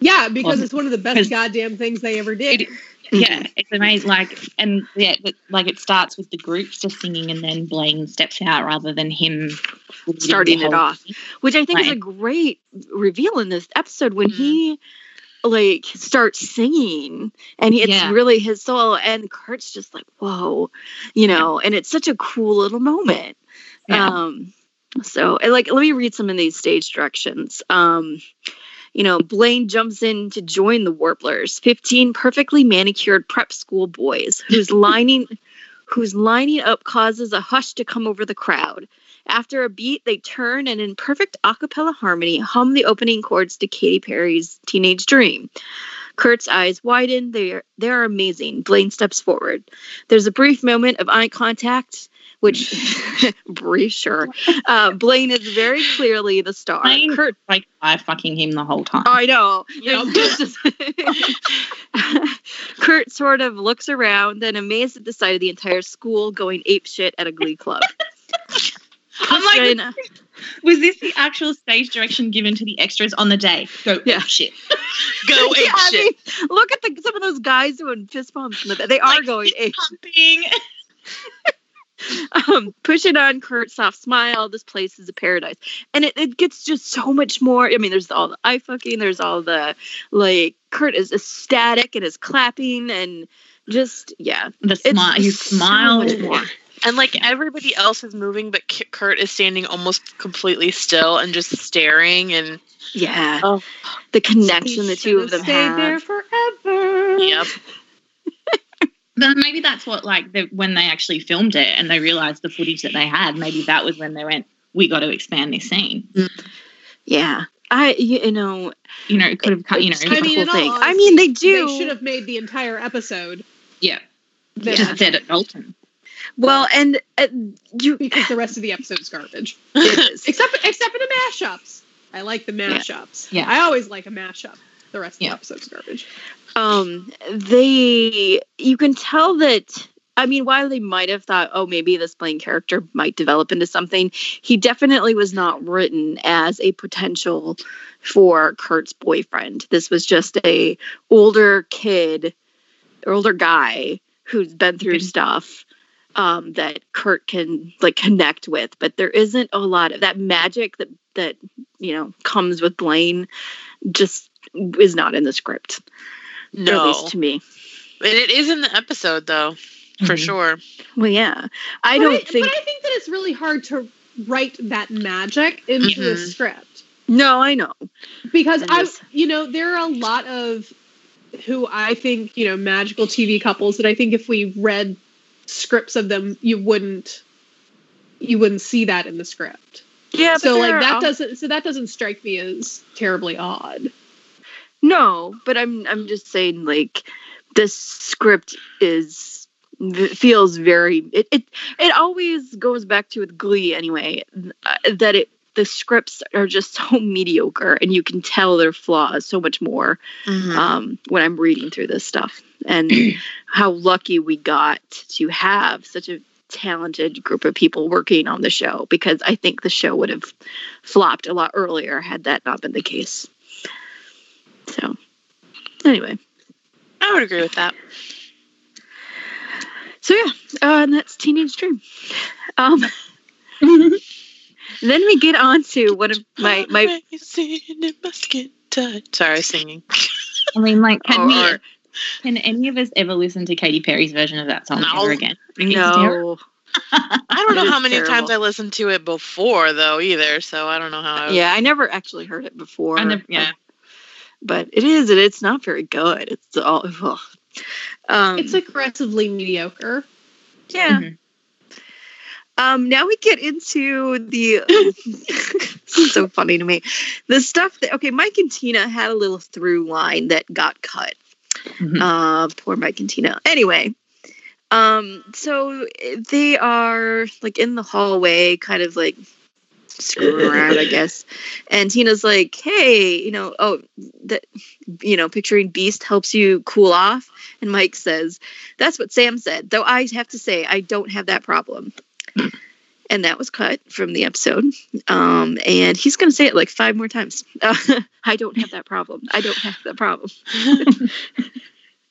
yeah, because Well, it's one of the best goddamn things they ever did. It- yeah, it's amazing. Like, and yeah, but, like it starts with the groups just singing, and then Blaine steps out rather than him Starting it off. thing. which i think is a great reveal in this episode when he like starts singing and it's Yeah. really his soul and kurt's just like whoa you know and it's such a cool little moment Yeah. Um, so like let me read some of these stage directions. Um, you know, Blaine jumps in to join the Warblers, 15 perfectly manicured prep school boys whose lining whose lining up causes a hush to come over the crowd. After a beat, they turn and in perfect a cappella harmony hum the opening chords to Katy Perry's Teenage Dream. Kurt's eyes widen. They are, they are amazing. Blaine steps forward. There's a brief moment of eye contact, which brief, sure. Uh, Blaine is very clearly the star. Blaine- Kurt, Like I fucking him the whole time. I know. Yep. Kurt sort of looks around, then amazed at the sight of the entire school going ape shit at a glee club. I'm like, Christian- was this the actual stage direction given to the extras on the day? Go Yeah. shit. Go Yeah, ape I shit. mean, look at the, some of those guys doing fist bumps. In the, they are Like, going ape Pumping. Um, push it on Kurt, soft smile. This place is a paradise, and it, it gets just so much more. I mean, there's all the eye fucking, there's all the like. Kurt is ecstatic and is clapping and just yeah, The smile. He so smiled. much more. And like everybody else is moving, but Kurt is standing almost completely still and just staring. And Yeah, Oh. the connection the two of should've them have. there forever. yep, But maybe that's what like the, when they actually filmed it and they realized the footage that they had. Maybe that was when they went, "We got to expand this scene." Yeah, I you know You know, it could have cut. You know, It's I a mean, cool in all. I mean, they do. They should have made the entire episode. yeah, then- just said it, Dalton. well, and uh, you because the rest of the episode is garbage. it is. Except except for the mashups. I like the mashups. Yeah. I always like a mashup. The rest of Yeah. the episode's garbage. Um they you can tell that I mean, while they might have thought, oh, maybe this Blaine character might develop into something, he definitely was not written as a potential for Kurt's boyfriend. This was just a older kid, older guy who's been through stuff um, that Kurt can like connect with. But there isn't a lot of that magic that that you know comes with Blaine. Just is not in the script, or at No. least to me. And it is in the episode though, for Mhm. sure. Well, yeah, I But don't think. But I think that it's really hard to write that magic into a Mhm. script No, I know. because I, this- you know, there are a lot of who I think you know magical TV couples that I think if we read scripts of them, you wouldn't, you wouldn't see that in the script. Yeah, so like that are- doesn't, so that doesn't strike me as terribly odd. No, but I'm I'm just saying like this script is feels very it it, it always goes back to with Glee anyway uh, that it the scripts are just so mediocre and you can tell their flaws so much more Mhm. um, when I'm reading through this stuff and how lucky we got to have such a talented group of people working on the show because I think the show would have flopped a lot earlier had that not been the case. So, anyway, I would agree with that. so yeah, uh, and that's Teenage Dream. Um, then we get on to one of my my Sorry, I was singing. I mean, like, can we? or- Can any of us ever listen to Katy Perry's version of that song No. ever again? It's no, I don't know how many times. I listened to it before though either, so I don't know how I yeah, I never actually heard it before. I never- yeah. But it is and it's not very good. It's all. ugh. Um, It's aggressively mediocre. yeah. Mhm. Um, now we get into the. so funny to me. The stuff that okay, Mike and Tina had a little through line that got cut. Mhm. Uh, poor Mike and Tina. Anyway, um, so they are like in the hallway, kind of like screwing around, I guess. And Tina's like, "Hey, you know, oh, that, you know, picturing Beiste helps you cool off." And Mike says, "That's what Sam said." Though I have to say, I don't have that problem. And that was cut from the episode. Um, and he's going to say it like five more times. Uh, I don't have that problem. I don't have that problem.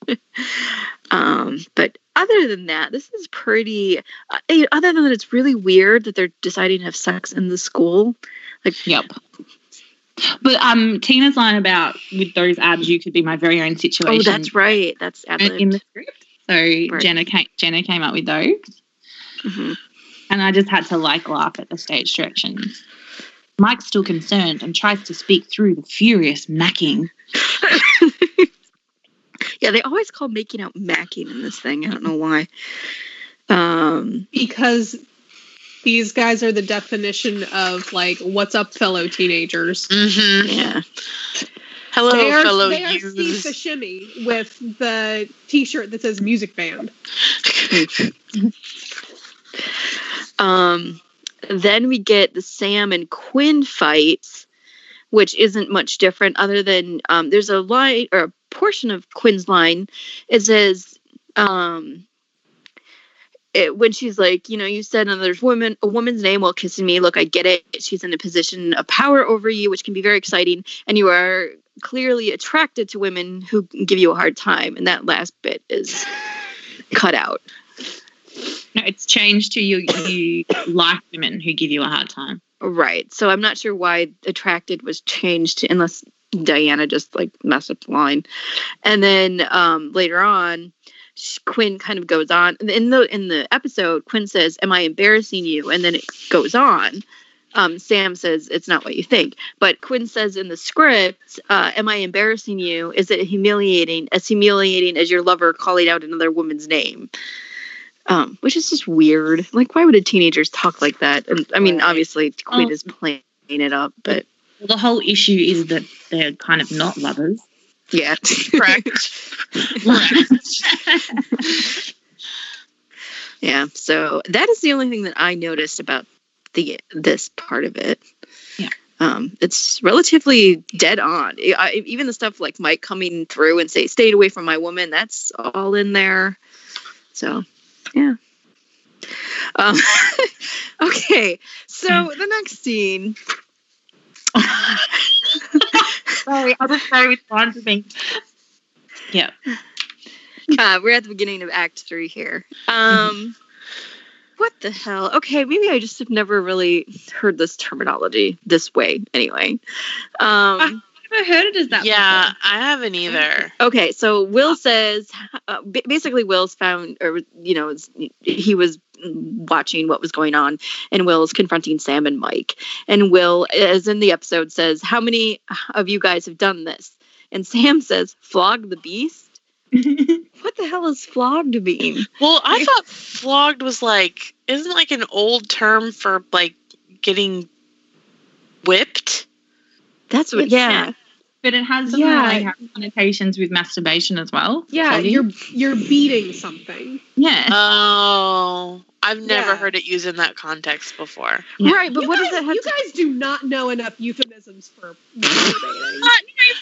um, but other than that, this is pretty. Uh, eh, other than that, it's really weird that they're deciding to have sex in the school. Like, yep. But um, Tina's line about with those abs, you could be my very own situation. Oh, that's right. That's weren't in the script. So Jenna came, Jenna came up with those, hmm and I just had to like laugh at the stage directions. Mike's still concerned and tries to speak through the furious macking. Yeah, they always call making out macking in this thing. I don't know why. Um, because these guys are the definition of like what's up fellow teenagers Mm-hmm. yeah. Hello, they are, fellow they are Steve youths. Buscemi with the t-shirt that says music band Um, then we get the Sam and Quinn fight, which isn't much different other than um, there's a line or a portion of Quinn's line. It says, um, it, when she's like, you know, you said another woman, a woman's name while kissing me. Look, I get it. She's in a position of power over you, which can be very exciting, and you are clearly attracted to women who give you a hard time. And that last bit is cut out. No, it's changed to you. You like women who give you a hard time. Right. So I'm not sure why attracted was changed to, unless Dianna just like messed up the line. And then um, later on, Quinn kind of goes on in the in the episode. Quinn says, "Am I embarrassing you?" And then it goes on. Um, Sam says it's not what you think, but Quinn says in the script, uh, "Am I embarrassing you? Is it humiliating? As humiliating as your lover calling out another woman's name?" Um, which is just weird. Like, why would a teenagers talk like that? And I mean, obviously, Quinn is playing it up, but Well, the whole issue is that they're kind of not lovers. yeah, Correct. yeah. So that is the only thing that I noticed about the this part of it. Yeah. Um, it's relatively dead on. I- even the stuff like Mike coming through and say, "Stayed away from my woman." That's all in there. So Yeah. Um, okay, so the next scene. Sorry, I was very responding. Yeah. Uh, we're at the beginning of Act Three here. Um, what the hell? Okay, maybe I just have never really heard this terminology this way. Anyway, um, I've never heard it as that. yeah, I haven't either. okay. So Will says, uh, basically, Will's found, or you know, he was watching what was going on, and Will is confronting Sam and Mike, and Will, as in the episode, says, "How many of you guys have done this?" And Sam says, "Flog the beast." What the hell is flogged mean? Well, I thought flogged was like isn't like an old term for like getting whipped. That's what. It's- Yeah. But it has some Yeah. like connotations with masturbation as well. Yeah, Flogging. you're you're beating something. yeah. Oh, I've never Yeah. heard it used in that context before. Yeah. Right, but you what guys, does it have You to? guys do not know enough euphemisms for masturbating. Uh,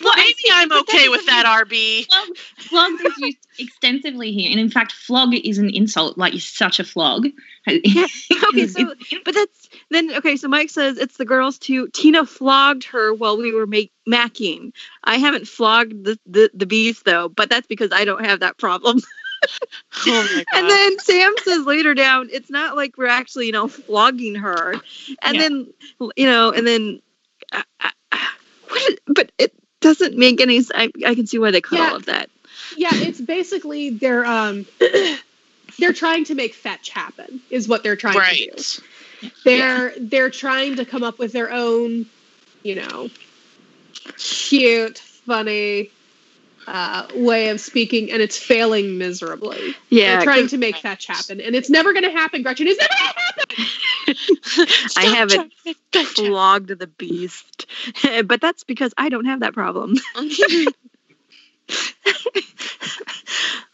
well, maybe I'm okay with that, RB. flog, flog is used extensively here, and in fact, flog is an insult. Like you're such a flog. yeah. Okay, so but that's then okay. So Mike says it's the girls too. Tina flogged her while we were make, macking. I haven't flogged the, the the beast though, but that's because I don't have that problem. Oh my god. And then Sam says later down, it's not like we're actually you know flogging her. And Yeah. then you know, and then uh, uh, what? is- But it doesn't make any. I, I can see why they cut Yeah. all of that. yeah, it's basically they're um they're trying to make fetch happen is what they're trying to do. They're they're trying to come up with their own, you know, cute, funny uh, way of speaking, and it's failing miserably. Yeah, they're trying to make fetch happen, and it's never going to happen. Gretchen, it's never going to happen. I haven't trying to make that joke. flogged the beast, but that's because I don't have that problem.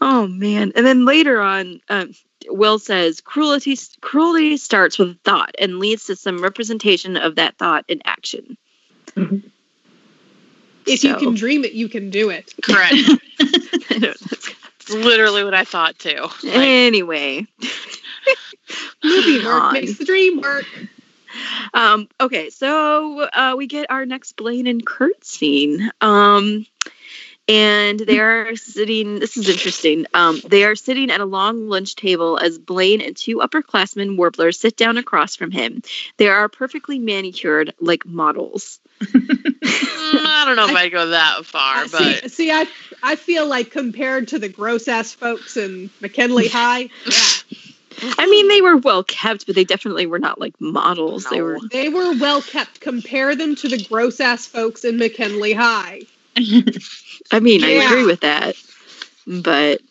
oh man! And then later on, um, Will says cruelty cruelty starts with thought and leads to some representation of that thought in action. If you can dream it, you can do it. Correct. I literally what I thought too. Like, anyway, moving Work on. makes the dream work. Um, okay, so uh, we get our next Blaine and Kurt scene. Um, and they are sitting, this is interesting. Um, they are sitting at a long lunch table as Blaine and two upperclassmen warblers sit down across from him. They are perfectly manicured like models. mm, I don't know if I'd go that far, Uh, see, but see, I I feel like compared to the gross ass folks in McKinley High, yeah, I mean, they were well kept, but they definitely were not like models. They were, they were well kept. Compare them to the gross ass folks in McKinley High. I mean, I agree with that. But,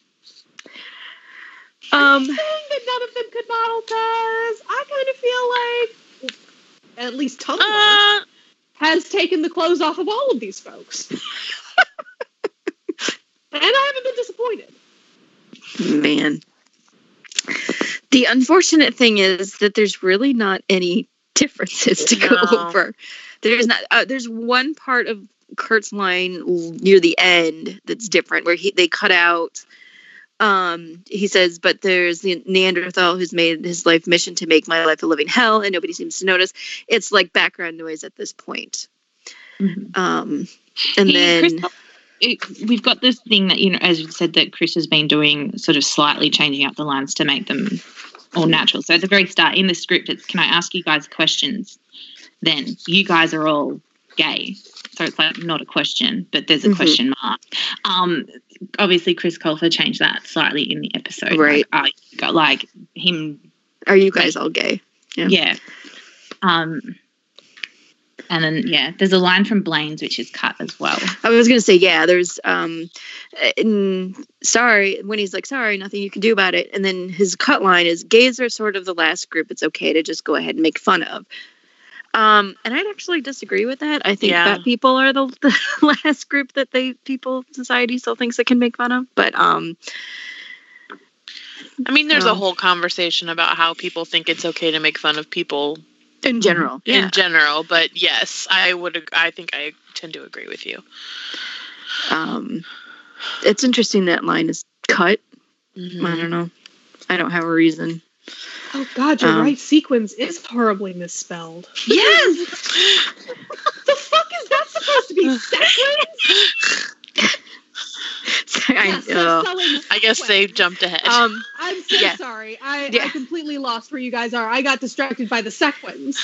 um, that none of them could model cars. I kind of feel like at least Tumblr uh, has taken the clothes off of all of these folks. and I haven't been disappointed. Man. The unfortunate thing is that there's really not any differences to go over. There's not. Uh, there's one part of Kurt's line near the end that's different, where he they cut out. Um, he says, "But there's the Neanderthal who's made his life mission to make my life a living hell, and nobody seems to notice." It's like background noise at this point. Mhm. Um, and He- then it- we've got this thing that you know, as you said, that Chris has been doing, sort of slightly changing up the lines to make them all natural. So at the very start in the script, it's can I ask you guys questions? Then you guys are all gay. So it's like not a question, but there's a Mhm. question mark. Um, obviously, Chris Colfer changed that slightly in the episode. Right. Like, got like him are you guys all gay? Yeah. yeah. Um, and then yeah, there's a line from Blaine's which is cut as well. I was gonna say, yeah, there's um in, sorry, when he's like, sorry, nothing you can do about it. And then his cut line is gays are sort of the last group it's okay to just go ahead and make fun of. Um, and I'd actually disagree with that. I think Yeah. fat people are the, the last group that they people society still thinks it can make fun of. But um I mean, there's a whole conversation about how people think it's okay to make fun of people in general, yeah. in general. But yes, I would. I think I tend to agree with you. um it's interesting that line is cut. Mhm. I don't know. I don't have a reason. Oh God, you're Um, right. Sequins is horribly misspelled. Yes. the fuck is that supposed to be? I, Yes, uh, I guess they jumped ahead. um, I'm so Yeah. sorry. I, I completely lost where you guys are. I got distracted by the sequins.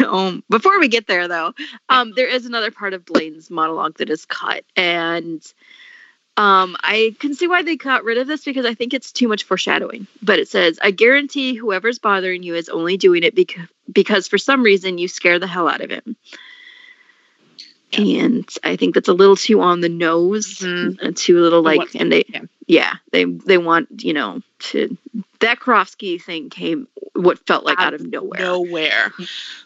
um, before we get there, though, um, there is another part of Blaine's monologue that is cut, and um, I can see why they got rid of this because I think it's too much foreshadowing. But it says, "I guarantee whoever's bothering you is only doing it because because for some reason you scare the hell out of him." And I think that's a little too on the nose, Mhm. and too little like, and they, yeah. yeah, they they want you know to that Karofsky thing came what felt like out of nowhere. Nowhere.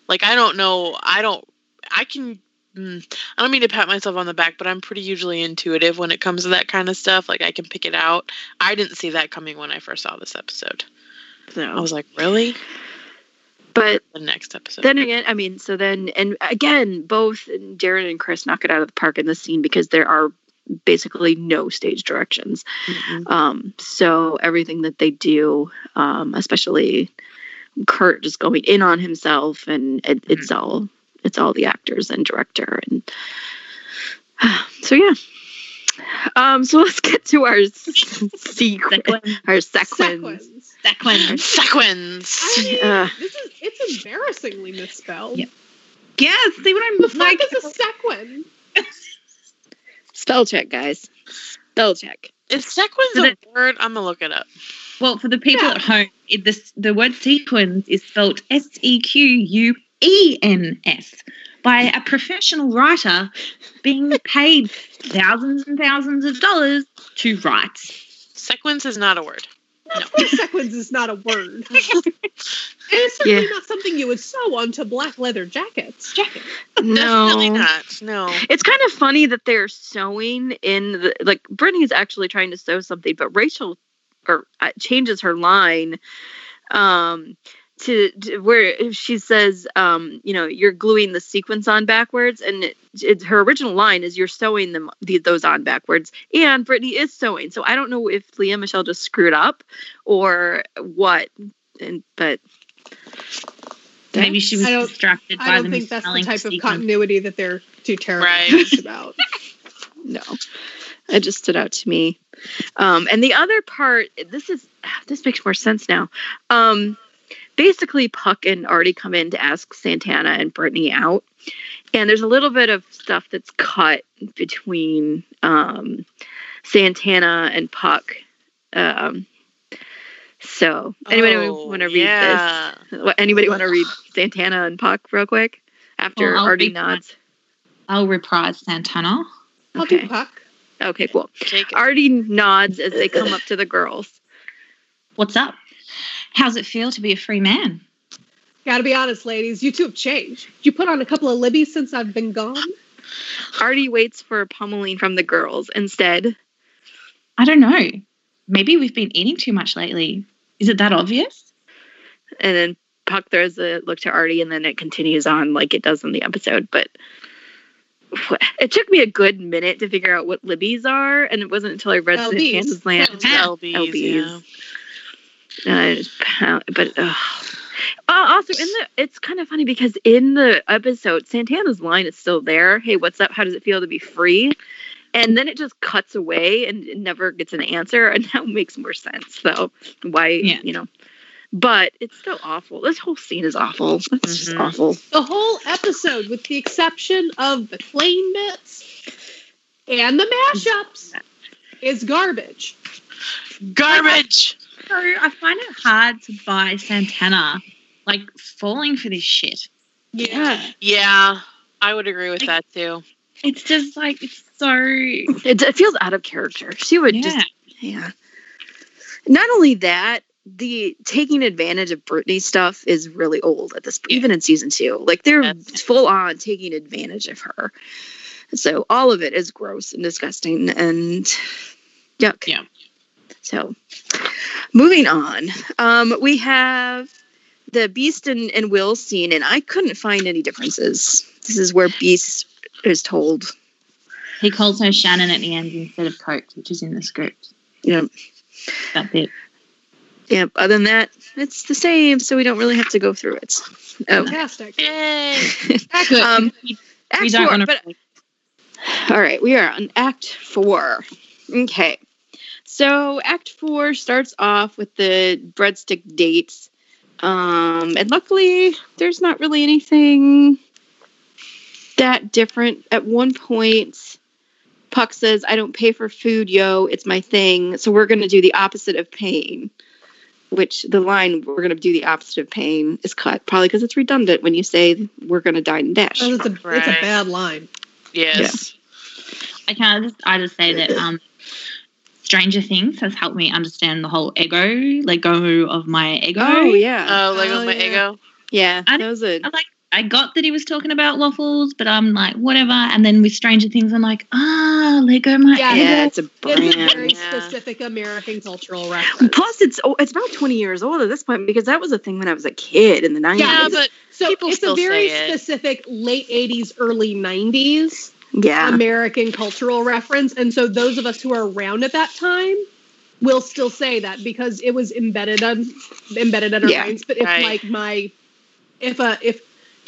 Like I don't know. I don't. I can. Mm, I don't mean to pat myself on the back, but I'm pretty usually intuitive when it comes to that kind of stuff. Like I can pick it out. I didn't see that coming when I first saw this episode. No. I was like, really? but The next episode. then again, I mean, so then, and again, both Darren and Chris knock it out of the park in this scene because there are basically no stage directions. Mm-mm. Um, so everything that they do, um, especially Kurt just going in on himself, and it, it's all it's all the actors and director, and so yeah. Um, so let's get to our sequence, our sequence. Sequins. Sequins. Sequins. I mean, Uh. this is it's embarrassingly misspelled. Yep. Yes. See what I'm fuck like? is a sequin? Spell check, guys. Spell check. Is sequins So a word? I'm gonna look it up. Well, for the people Yeah. at home, it, this, the word sequins is spelled S E Q U E N S by a professional writer being paid thousands and thousands of dollars to write. Sequins is not a word. Of course, sequins is not a word. and it's certainly Yeah. not something you would sew onto black leather jackets. Jacket. Definitely No. not. No. It's kind of funny that they're sewing in the like Brittany is actually trying to sew something, but Rachel or uh, changes her line um to, to where she says um you know you're gluing the sequence on backwards and it, it's her original line is you're sewing them the, those on backwards and Brittany is sewing. So I don't know if Lea Michele just screwed up or what and but Maybe she was I don't- by I don't the think that's the type of continuity that they're too terrible Right. about. no. It just stood out to me. Um and the other part this is this makes more sense now. Um basically puck and artie come in to ask santana and brittany out and there's a little bit of stuff that's cut between um santana and puck um so anybody Oh, want to read yeah. this What- anybody want to read santana and puck real quick after Well, artie read mine. nods I'll reprise Santana. I'll Okay. do puck. okay cool Take it. Artie nods as they come up to the girls. What's up? How's it feel to be a free man? Gotta be honest, ladies, you two have changed. You put on a couple of libbies since I've been gone. Artie waits for pummeling from the girls. Instead, I don't know. Maybe we've been eating too much lately. Is it that obvious? and then Puck throws a look to Artie, and then it continues on like it does in the episode. But it took me a good minute to figure out what libbies are, and it wasn't until I read LBs. Santana's Land. LBs, LBs. yeah. Uh, I just pound- but uh, also in the it's kind of funny because in the episode Santana's line is still there. Hey, what's up? How does it feel to be free? And then it just cuts away and it never gets an answer, and now makes more sense. So why Yeah. you know? But it's still awful. This whole scene is awful. It's just Mhm. awful. The whole episode, with the exception of the Klaine bits and the mashups, is garbage. Garbage. So I find it hard to buy Santana, like falling for this shit. Yeah, Yeah, I would agree with that too. It's just like it's so it, it feels out of character. She would yeah. just Yeah. Not only that, the taking advantage of Brittany stuff is really old at this point, Yeah. even in season two. Like they're Yes. full on taking advantage of her. So all of it is gross and disgusting and yuck. Yeah. So moving on. Um, we have the Beiste and, and Will scene, and I couldn't find any differences. This is where Beiste is told, He calls her Shannon at the end instead of Coke, which is in the script. you know, That's it. Yeah. Other than that, it's the same, so we don't really have to go through it. Oh, Fantastic. Yay! Good. Um, we Act don't four, but. All right, we are on Act Four. Okay. So Act Four starts off with the breadstick dates. Um, and luckily there's not really anything that different. At one point, Puck says, I don't pay for food, yo, it's my thing. So we're gonna do the opposite of paying. Which the line we're gonna do the opposite of paying is cut, probably because it's redundant when you say we're gonna dine and dash. Oh, it's, a, it's a bad line. Yes. I can just I just say that um, Stranger Things has helped me understand the whole ego, let go of my ego. Oh yeah. Oh, Lego Oh, my yeah. ego. Yeah, I that was a I like I got that he was talking about waffles, but I'm like whatever. And then with Stranger Things, I'm like ah, Lego my Yeah, ego. yeah, it's a It's a very. Yeah. specific American cultural reference. Plus, it's oh, it's about twenty years old at this point because that was a thing when I was a kid in the nineties. Yeah, but So People it's a very say it. specific late 80s, early 90s yeah, American cultural reference. And so those of us who are around at that time will still say that because it was embedded on embedded in our Yeah, brains. But if right. like my if a if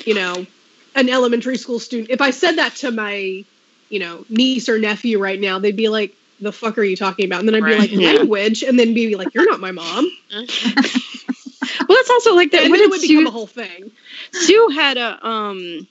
you know an elementary school student if I said that to my you know niece or nephew right now, they'd be like, the fuck are you talking about? And then I'd be Right. like, Yeah. language, and then be like, you're not my mom. well, it's also like that. And What it did would become a whole thing. Sue had a um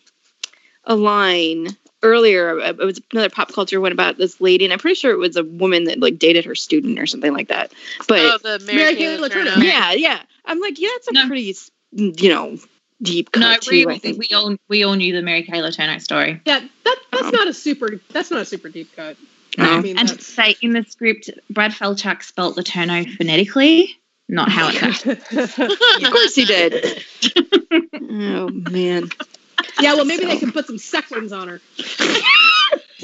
a line earlier. uh, It was another pop culture one about this lady, and I'm pretty sure it was a woman that like dated her student or something like that. But oh, the Mary, Mary Kay Kay Letourneau. Letourneau. yeah, yeah, I'm like, yeah, that's a No. pretty you know deep cut No, too. we, I think. we all we all knew the Mary Kay Letourneau story. Yeah, that that's Um, not a super that's not a super deep cut. No. I mean, and to say in the script, Brad Falchuk spelt Letourneau phonetically, not how it's actually. of course he did. oh man. yeah, well, maybe they can put some sequins on her.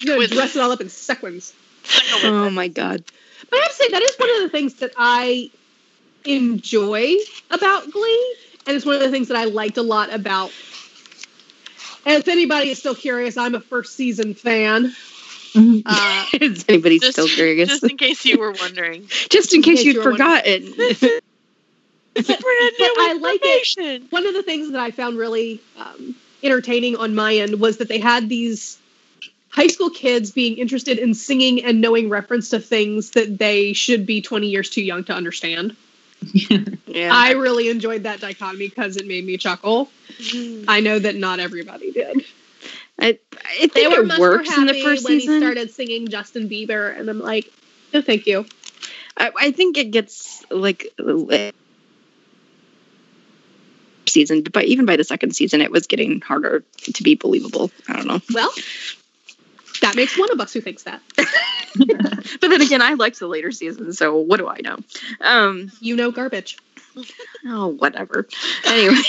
You're gonna dress it all up in sequins. Oh my god. But I have to say that is one of the things that I enjoy about Glee, and it's one of the things that I liked a lot about. And if anybody is still curious, I'm a first season fan. Uh, Is anybody Just, still curious? just in case you were wondering. Just in case case you'd you forgotten. Brand But new I like it. one of the things that I found really um, entertaining on my end was that they had these high school kids being interested in singing and knowing reference to things that they should be 20 years too young to understand. yeah. I really enjoyed that dichotomy because it made me chuckle. I know that not everybody did. I, I think They were it much more works in the happy first when season. he started singing Justin Bieber, and I'm like, no, thank you. I, I think it gets like season, but even by the second season, it was getting harder to be believable. I don't know. Well, that makes one of us who thinks that. But then again, I liked the later seasons, so what do I know? Um, You know, garbage. oh, whatever. Anyway,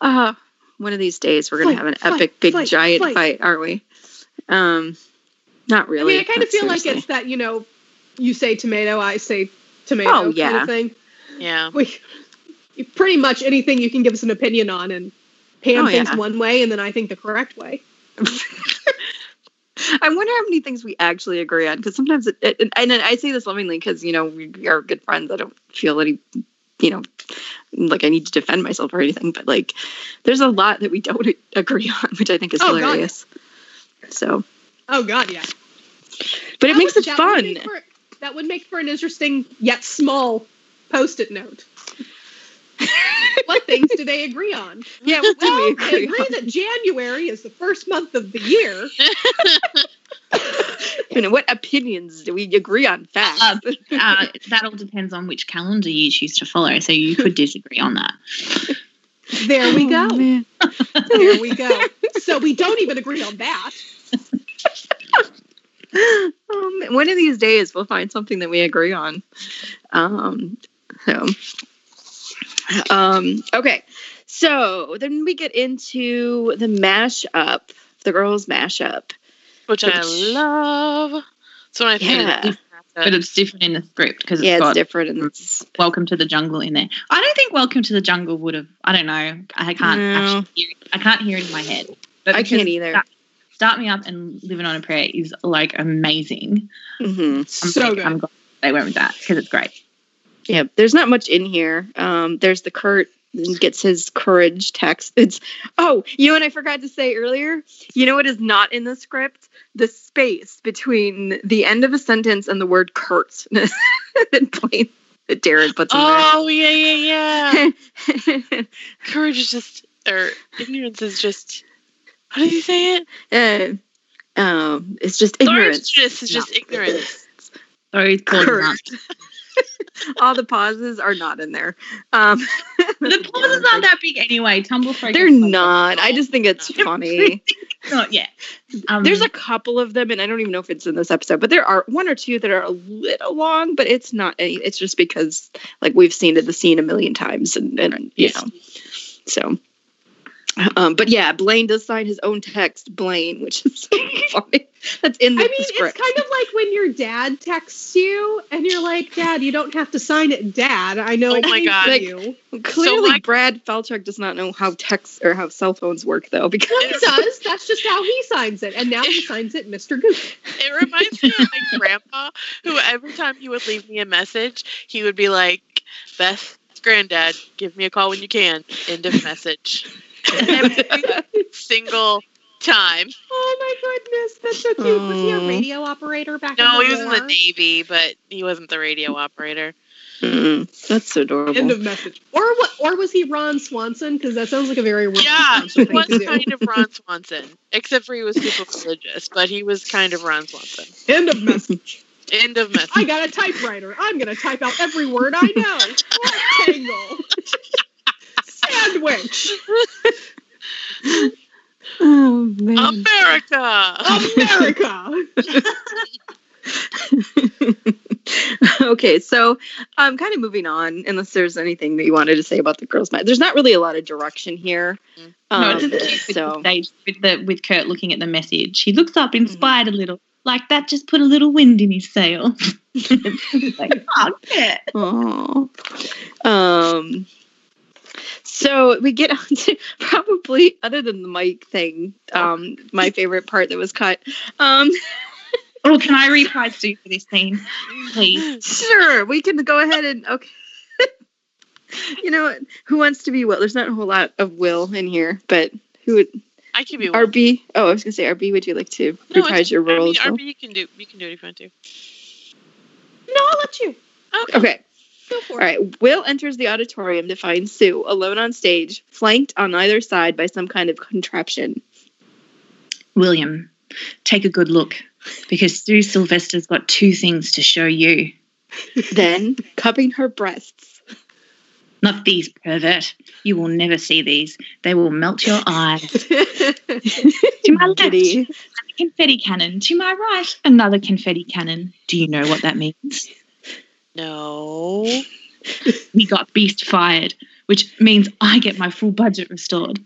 uh, one of these days we're gonna Fight, have an fight, epic, big, fight, giant fight. fight, aren't we? Um, not I really. mean, I kind of not feel like it's that, you know, you say tomato, I say tomato Oh, kind of thing. Yeah. we pretty much anything you can give us an opinion on and Pam Oh, thinks yeah. one way and then I think the correct way. I wonder how many things we actually agree on because sometimes it, it, and, I say this lovingly because you know we are good friends. I don't feel any, you know, like I need to defend myself or anything. But like, there's a lot that we don't agree on, which I think is Oh, God, yeah. hilarious. So, Oh God, yeah. but it makes would- it that would fun. make for- that would make for an interesting yet small post-it note. what things do they agree on? Yeah, what do Well, we they agree agree on? that January is the first month of the year. You know, what opinions do we agree on? Facts. Uh, uh, that all depends on which calendar you choose to follow. So you could disagree on that. There we go. Oh. There we go. So we don't even agree on that. um, one of these days we'll find something that we agree on. Um, so, um, okay. So then we get into the mashup, the girls mashup. Which I love. So when I think Yeah. But it's different in the script because it's Yeah, it's got different. And it's, Welcome to the Jungle in there. I don't think Welcome to the Jungle would have. I don't know. I can't No. actually hear it. I can't hear it in my head. But I can't either. that- Start Me Up and Living on a Prayer is like amazing. Mhm. I'm So like- good. I'm glad they went with that because it's great. Yeah, there's not much in here. Um, there's the Kurt gets his courage text. It's oh, you know what I forgot to say earlier? You know what is not in the script? The space between the end of a sentence and the word Kurt. that plain that Darren puts in Oh yeah, yeah, yeah. Courage is just, or ignorance is just. How did you say it? uh, um, it's just ignorance. Ignorance is just ignorance. Sorry, it's Kurt. All the pauses are not in there. Um, The pauses aren't that big anyway. Tumble Frog. They're not. I just think it's funny. Not yet. Um, There's a couple of them, and I don't even know if it's in this episode, but there are one or two that are a little long, but it's not any. It's just because like we've seen it, the scene a million times, and and you know, so. Um, but yeah, Blaine does sign his own text, Blaine, which is so funny. That's in the I mean, script. it's kind of like when your dad texts you and you're like, Dad, you don't have to sign it, Dad. I know Oh my God. Like-. Clearly, like- Brad Falchuk does not know how texts or how cell phones work, though, because He does. That's just how he signs it. And now he signs it Mr. Goose. It reminds me of my grandpa, who every time he would leave me a message, he would be like, "Beth, Granddad, give me a call when you can." End of message. Every single time. Oh my goodness, that's so cute. Was he a radio operator back in No, the he was in the? Navy, but he wasn't the radio operator. Mm, that's adorable. End of message. Or what? Or was he Ron Swanson? Because that sounds like a very Ron Yeah, Swanson he thing was to do. kind of Ron Swanson, except for he was super religious, but he was kind of Ron Swanson. End of message. End of message. I got a typewriter. I'm gonna type out every word I know. Rectangle. Sandwich. oh man. America. America. okay, so I'm kind of moving on, unless there's anything that you wanted to say about the girls' night. There's not really a lot of direction here. Mm. No, Um, it's just cute with the stage with the with Kurt looking at the message. He looks up, Mm-hmm. inspired a little, like that just put a little wind in his sail. like, oh, yeah. Aw. Um. So we get on to probably other than the mic thing, um, my favorite part that was cut. Um, Oh, can I reprise Sue for this scene, please? sure, we can go ahead and okay. you know what? Who wants to be Will? There's not a whole lot of Will in here, but who would I can be Will. RB? Oh, I was gonna say RB. Would you like to No, reprise your I role mean. RB, you can do you can do it if you want to. No, I'll let you. Okay. Okay. Go for All it. Will enters the auditorium to find Sue alone on stage, flanked on either side by some kind of contraption. William, take a good look because Sue Sylvester's got two things to show you. Then, cupping her breasts, Not these, pervert. You will never see these. They will melt your eyes. To my left, Giddy. a confetti cannon. To my right, another confetti cannon. Do you know what that means? No. We got Beiste fired, which means I get my full budget restored.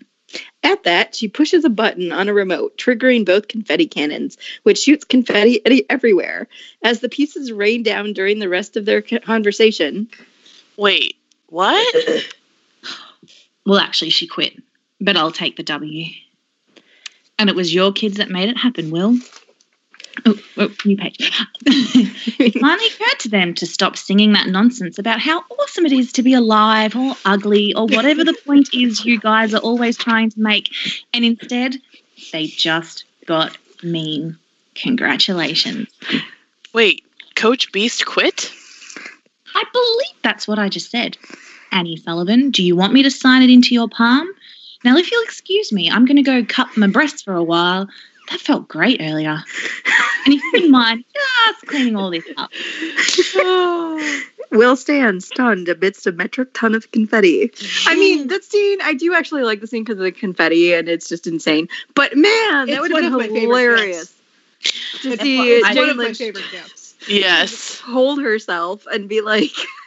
At that, she pushes a button on a remote, triggering both confetti cannons, which shoots confetti any- everywhere. As the pieces rain down during the rest of their conversation, Wait. What? Well, actually, she quit, but I'll take the W. And it was your kids that made it happen, Will. Oh, oh new page. it finally occurred to them to stop singing that nonsense about how awesome it is to be alive or ugly or whatever the point is you guys are always trying to make. And instead, they just got mean. Congratulations. Wait. Coach Beiste quit? I believe that's what I just said. Annie Sullivan, do you want me to sign it into your palm? Now, if you'll excuse me, I'm going to go cut my breasts for a while. That felt great earlier. And if you wouldn't mind just cleaning all this up. Will stands stunned amidst a metric ton of confetti. I mean, that scene, I do actually like the scene because of the confetti and it's just insane. But man, that would have one of my been hilarious to see one- Jane of my Lynch favorite gifts. Yes. hold herself and be like,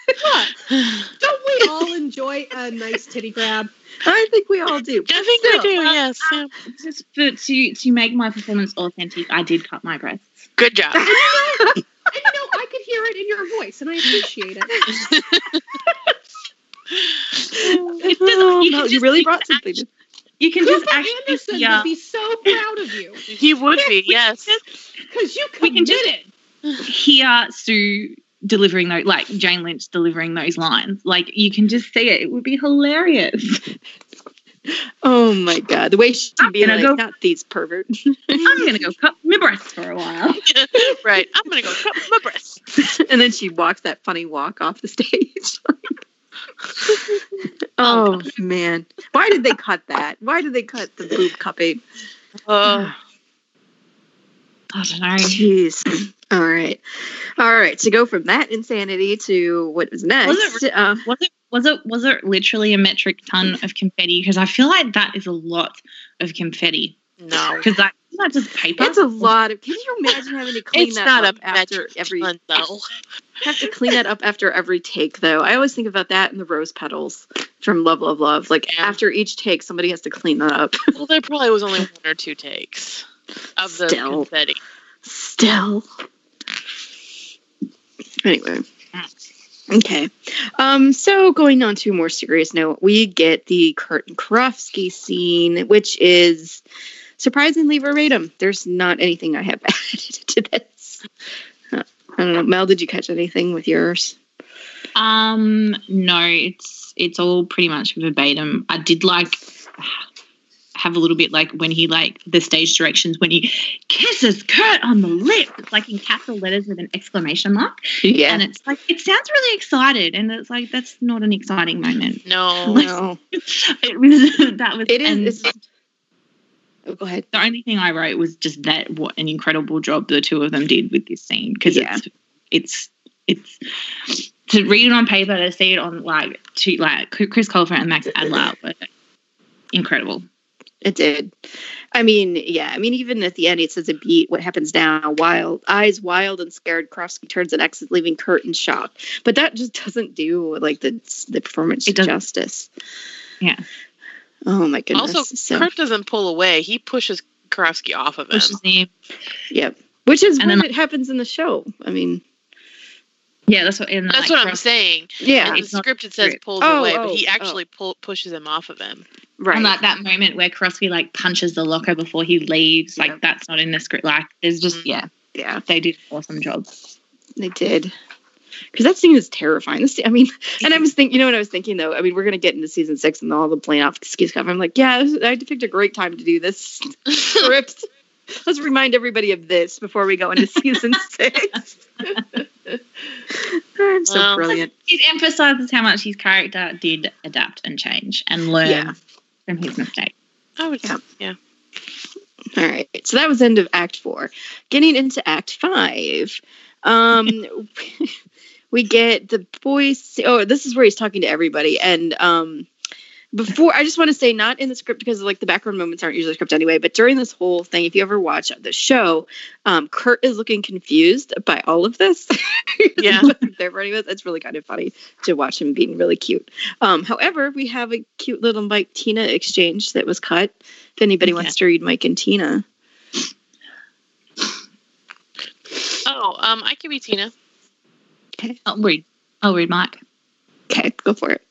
Don't we all enjoy a nice titty grab? I think we all do. I think we Still, do, uh, yes. yeah. Just for, to, to make my performance authentic, I did cut my breasts. Good job. And you know, I could hear it in your voice, and I appreciate it. It Oh, you no, you really brought something. You can just Cooper actually Anderson yeah. would be so proud of you He would be, yes. because you We can just- committed. hear Sue delivering those, like Jane Lynch delivering those lines. Like you can just see it. It would be hilarious. Oh my god, the way she'd be gonna like, go- not these perverts. I'm gonna go cut my breasts for a while. right. I'm gonna go cut my breasts. and then she walks that funny walk off the stage. oh man, why did they cut that? Why did they cut the boob cupping? Uh, I don't know. Jeez. All right, all right. To go from that insanity to what was next? Was it uh, Was it was it was it literally a metric ton of confetti? Because I feel like that is a lot of confetti. no. Because that is that just paper? it's a lot of. Can you imagine having to clean It's that not up a after every? ton, though. Have to clean that up after every take, though. I always think about that in the rose petals from Love, Love, Love. Like Yeah. after each take, somebody has to clean that up. Well, there probably was only one or two takes of the Still. confetti. Still. Anyway. Okay. Um, so going on to a more serious note, we get the Kurt and Karofsky scene, which is surprisingly verbatim. There's not anything I have added to this. I don't know. Mel, did you catch anything with yours? Um, no, it's it's all pretty much verbatim. I did like have a little bit like when he like the stage directions when he kisses Kurt on the lip. It's like in capital letters with an exclamation mark, Yeah. and it's like it sounds really excited, and it's like that's not an exciting moment. No. no. It was that was It is. and oh, go ahead. the only thing I wrote was just that what an incredible job the two of them did with this scene because Yeah. it's it's it's to read it on paper to see it on like to like Chris Colfer and Max Adler were incredible. It did. I mean, yeah. I mean, even at the end, it says a beat. What happens now? Wild eyes, wild and scared. Karofsky turns and exits, leaving Kurt in shock. But that just doesn't do like the the performance It justice. Yeah. Oh my goodness. Also, so, Kurt doesn't pull away. He pushes Karofsky off of him. Pushes him. yep. Which is And when then- it happens in the show. I mean, Yeah, that's what. And That's like, what I'm Cross- saying. yeah. In the script, it says pulls Oh, away, oh, but he oh. actually pull, pushes him off of him. Right. And like that moment where Crosby like punches the locker before he leaves, like Yeah. that's not in the script. Like there's just Mhm. yeah, yeah, they did an awesome job. they did. Because that scene is terrifying. This, I mean, and I was thinking, you know what I was thinking though? I mean, we're going to get into season six and all the Blainofsky stuff. I'm like, yeah, I picked a great time to do this script. Let's remind everybody of this before we go into season six. I'm so Well, brilliant. It emphasizes how much his character did adapt and change and learn Yeah. from his mistake. I would Yeah. yeah. All right. So that was end of Act Four. Getting into Act Five, um, we get the boys. Oh, this is where he's talking to everybody, and um, before I just want to say, not in the script because like the background moments aren't usually script anyway. But during this whole thing, if you ever watch the show, um, Kurt is looking confused by all of this. Yeah. they're running with. It's really kind of funny to watch him being really cute. Um, however, we have a cute little Mike Tina exchange that was cut. If anybody wants to read Mike and Tina. Oh, um, I could be Tina. Okay. I'll read. I'll read Mike. Okay, go for it.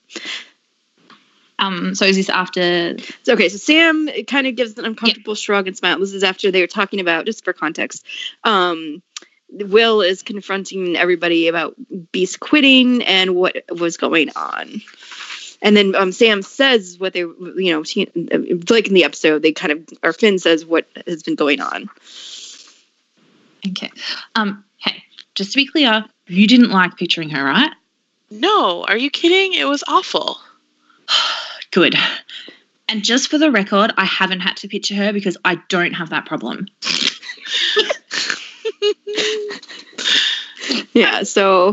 Um, so is this after? So, okay, so Sam kind of gives an uncomfortable shrug and smile. This is after they were talking about, just for context, um, Will is confronting everybody about Beiste quitting and what was going on. And then um, Sam says what they, you know, she, like in the episode, they kind of, or Finn says what has been going on. Okay. Um. Hey, just to be clear, you didn't like picturing her, right? No, are you kidding? It was awful. Good. And just for the record, I haven't had to picture her because I don't have that problem. Yeah, so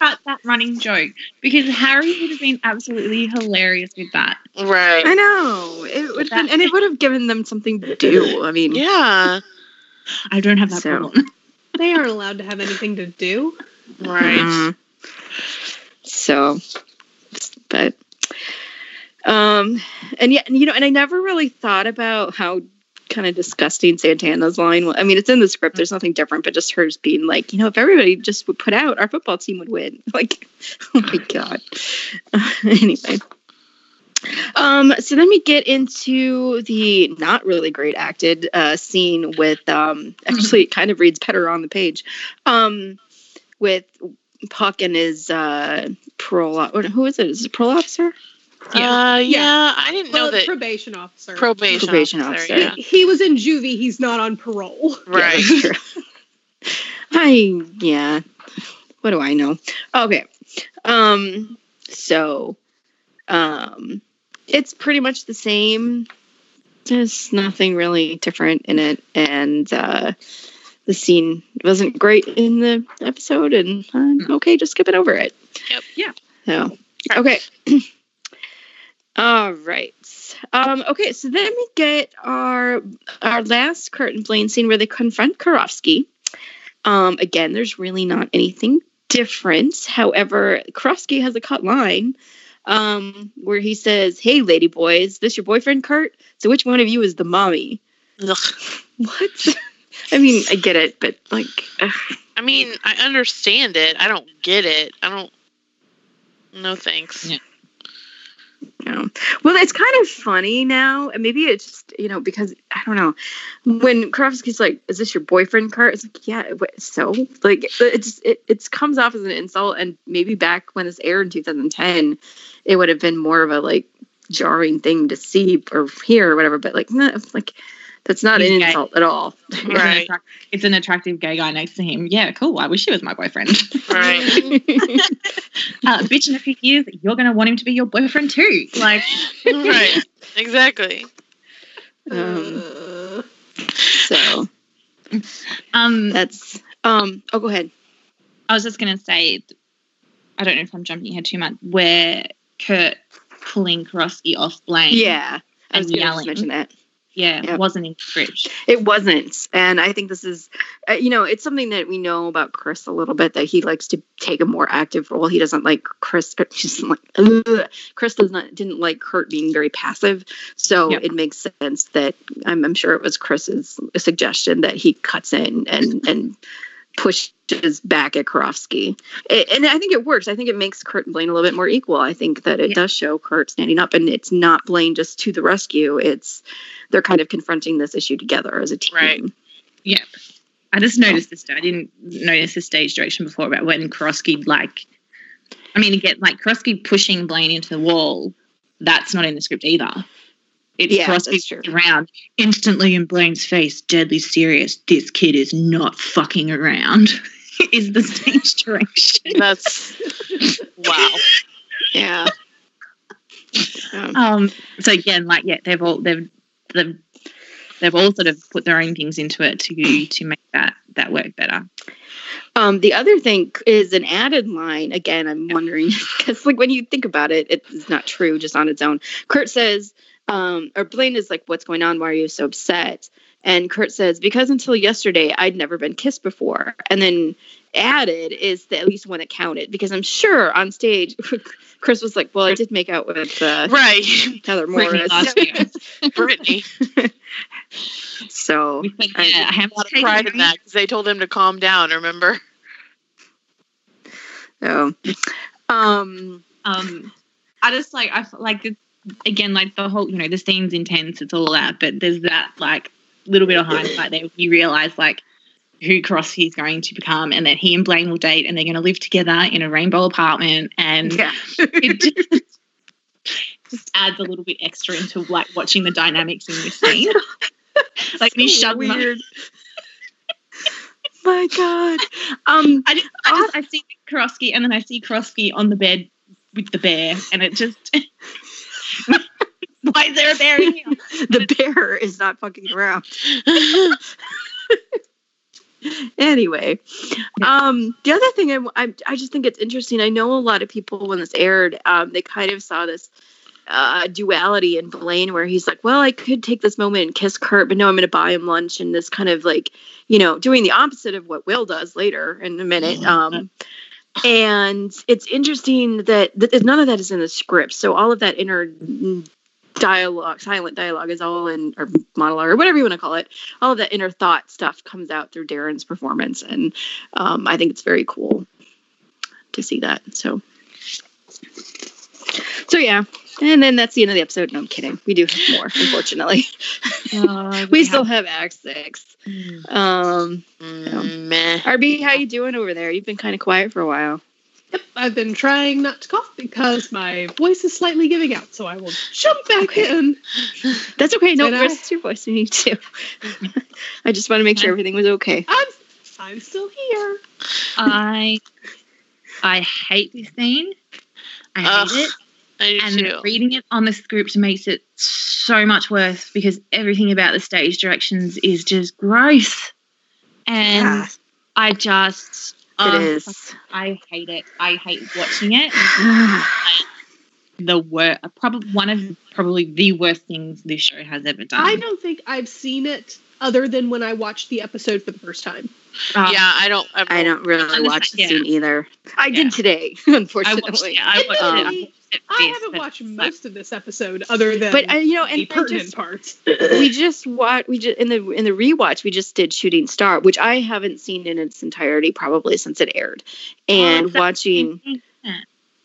Cut that running joke because Harry would have been absolutely hilarious with that. Right. I know it would, have been, and it would have given them something to do. I mean, Yeah. I don't have that So- problem. They aren't allowed to have anything to do. Right. Mhm. So, but, um, and yeah, you know, and I never really thought about how kind of disgusting Santana's line was. I mean, it's in the script. There's nothing different, but just hers being like, you know, if everybody just would put out, our football team would win. Like, oh my god. anyway. Um, so then we get into the not really great acted uh, scene with um, actually it kind of reads better on the page. Um, with Puck and his uh, parole. Who is it? Is it a parole officer? Yeah, uh, yeah. Yeah. I didn't Well, know that probation officer. probation, Probation officer. officer. Yeah. He, he was in juvie. He's not on parole. Right. Yeah. I yeah. What do I know? Okay. Um. So, um, it's pretty much the same. There's nothing really different in it, and uh, the scene wasn't great in the episode, and I'm okay just skipping over it. Yep. Yeah. So okay. All right. Um, okay, so then we get our our last Kurt and Blaine scene where they confront Karofsky. Um, again, there's really not anything different. However, Karofsky has a cut line um, where he says, "Hey, lady boys, this your boyfriend, Kurt? So which one of you is the mommy?" Ugh. What? I mean, I get it, but like, ugh. I mean, I understand it. I don't get it. I don't. No thanks. Yeah. No. Well, it's kind of funny now, maybe it's just you know because I don't know when Karofsky's like, "Is this your boyfriend, Kurt?" It's like, "Yeah." So like it's it it comes off as an insult, and maybe back when this aired in 2010, it would have been more of a like jarring thing to see or hear or whatever. But like, no, like that's not an gay. insult at all. It's an Right. It's an attractive gay guy next to him. Yeah, cool. I wish he was my boyfriend. Right. uh, bitch, in a few years, you're going to want him to be your boyfriend too. Like, right. Exactly. um, so um, that's um. Oh, go ahead. I was just going to say, I don't know if I'm jumping ahead too much, where Kurt pulling Karofsky off Blaine. Yeah, I And was to yelling. mention that. Yeah, Yep. wasn't in script. It wasn't, and I think this is, uh, you know, it's something that we know about Chris a little bit that he likes to take a more active role. He doesn't like Chris. doesn't like ugh. Chris does not didn't like Kurt being very passive, so Yeah. it makes sense that I'm, I'm sure it was Chris's suggestion that he cuts in and and pushes back at Karofsky. And I think it works. I think it makes Kurt and Blaine a little bit more equal. I think that it Yeah. does show Kurt standing up, and it's not Blaine just to the rescue. It's they're kind of confronting this issue together as a team. Right. Yeah. I just noticed this. I didn't notice the stage direction before about when Karofsky, like, I mean, again, like Karofsky pushing Blaine into the wall, that's not in the script either. It's Yeah, true. around instantly in Blaine's face, deadly serious. This kid is not fucking around. is the stage direction. That's wow. Yeah. Um, Um. So again, like, yeah, they've all they've they've they've all sort of put their own things into it to to make that that work better. Um, the other thing is an added line. Again, I'm wondering because, like, when you think about it, it's not true just on its own. Kurt says, um, or Blaine is like, "What's going on? Why are you so upset?" And Kurt says, "Because until yesterday, I'd never been kissed before." And then added is the, at least one that counted because I'm sure on stage, Chris was like, "Well, I did make out with uh, Right. Heather Brittany Morris." last year. Brittany. so We put, I- yeah, I have A lot of pride in that because they told him to calm down. Remember? So, um, um i just like i feel like it's, again like the whole you know the scene's intense it's all that but there's that like little bit of hindsight there you realize like who Crossy is going to become and that he and blaine will date and they're going to live together in a rainbow apartment and yeah, it just, just adds a little bit extra into like watching the dynamics in this scene like me So shove them weird. My God. Um, I just, I just I see Karofsky and then I see Karofsky on the bed with the bear and it just why is there a bear the bear is not fucking around. anyway, um, the other thing I, I, I just think it's interesting. I know a lot of people when this aired, um, they kind of saw this uh, duality in Blaine where he's like, well, I could take this moment and kiss Kurt, but no, I'm going to buy him lunch. And this kind of like, you know, doing the opposite of what Will does later in a minute. Um, and it's interesting that, none of that is in the script. So all of that inner dialogue, silent dialogue is all in, or monologue, or whatever you want to call it. All of that inner thought stuff comes out through Darren's performance. And um, I think it's very cool to see that. So, so yeah, And then that's the end of the episode. No, I'm kidding. We do have more, unfortunately. Uh, we still have Act Six. Mm. Um, Mm, meh. RB, how you doing over there? You've been kind of quiet for a while. Yep, I've been trying not to cough because my voice is slightly giving out, so I will jump back Okay. in. That's okay. No, Did I? rest your voice. You need to. I just want to make sure everything was okay. I'm I'm still here. I I hate this scene. I hate Ugh, it. I do And too. reading it on the script makes it so much worse because everything about the stage directions is just gross. And Yeah, I just it oh, is. I hate it. I hate watching it. The worst, probably one of probably the worst things this show has ever done. I don't think I've seen it other than when I watched the episode for the first time. Um, yeah, I don't. Ever, I don't really Honestly, watch the yeah. scene either. I Yeah. did today, I unfortunately. watched it. I watched it. I Um, watched it I haven't watched most of this episode other than but I, you know, the and pertinent just, parts. we just watched. We just in the in the rewatch we just did Shooting Star, which I haven't seen in its entirety probably since it aired, and Oh, watching.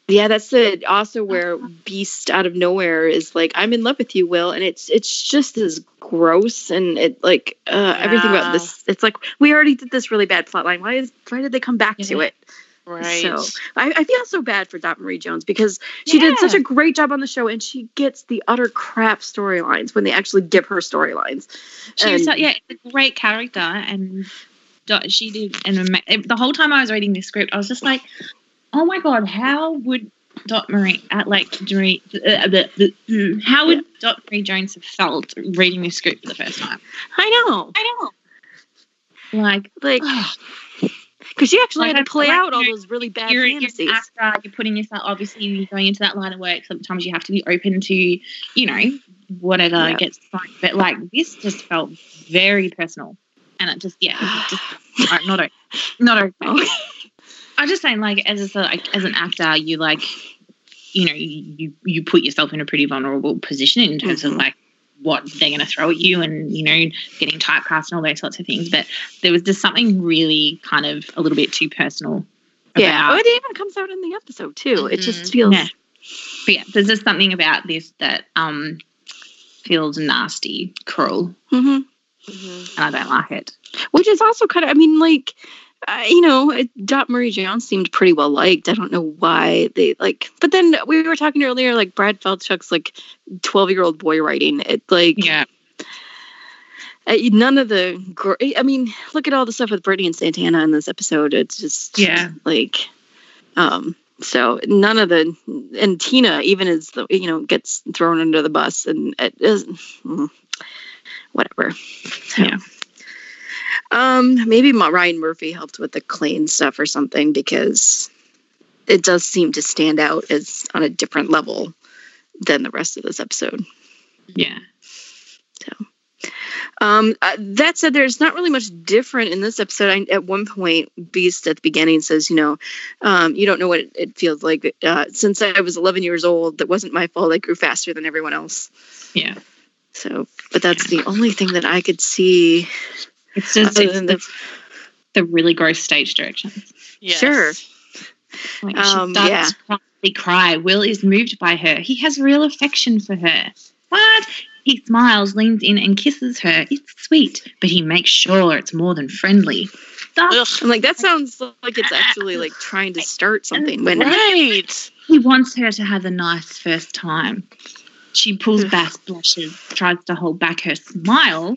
Yeah, that's the also where Beiste out of nowhere is like, I'm in love with you, Will, and it's it's just as gross and it like uh, everything about this. It's like we already did this really bad plot line. Why is why did they come back to it? right. So I, I feel so bad for Dot Marie Jones because she did such a great job on the show, and she gets the utter crap storylines when they actually give her storylines. She was, And- yeah, it's a great character, and she did an ama- the whole time I was reading this script, I was just like, oh my god, how would Dot Marie, uh, like, Marie, uh, the, the, mm, how would Dot Marie Jones have felt reading this script for the first time? I know, I know, like, like because she actually Like, had to play like, out all those really bad you're, you're fantasies. an you're putting yourself, obviously, you're going into that line of work. Sometimes you have to be open to, you know, whatever Yeah. gets thrown. But like, this just felt very personal, and it just, yeah, it just uh, not okay. Not okay. Okay. I'm just saying, like, as a like, as an actor, you like, you know, you you, you put yourself in a pretty vulnerable position in terms Mhm. of like what they're going to throw at you, and you know, getting typecast and all those sorts of things. But there was just something really kind of a little bit too personal. Yeah, oh, about- it even comes out in the episode too. It just Mhm. feels Yeah. But yeah, there's just something about this that um feels nasty, cruel, Mhm. Mhm. and I don't like it. which is also kind of. I mean, like. Uh, you know, Dot Marie Jones seemed pretty well liked. I don't know why they like, but then we were talking earlier, like Brad Falchuk's like twelve year old boy writing. It like Yeah. none of the. gr- I mean, look at all the stuff with Brittany and Santana in this episode. It's just Yeah. like, um. So none of the and Tina even is the you know gets thrown under the bus and it is mm, whatever. So, Yeah. Um, maybe Ma- Ryan Murphy helped with the Klaine stuff or something because it does seem to stand out as on a different level than the rest of this episode. Yeah. So. Um, uh, that said, there's not really much different in this episode. I, at one point, Beiste at the beginning says, you know, um, you don't know what it, it feels like. Uh, since I was 11 years old, that wasn't my fault. I grew faster than everyone else. Yeah. So, but that's the only thing that I could see. It's just Other it's than the, the- the really gross stage directions. Yes. Sure. Like Um, she starts yeah. to quietly cry. Will is moved by her. He has real affection for her. What? He smiles, leans in, and kisses her. It's sweet, but he makes sure it's more than friendly. Ugh. I'm like, that sounds like it's actually like trying to start something when Right. He wants her to have a nice first time. She pulls back, blushes, tries to hold back her smile.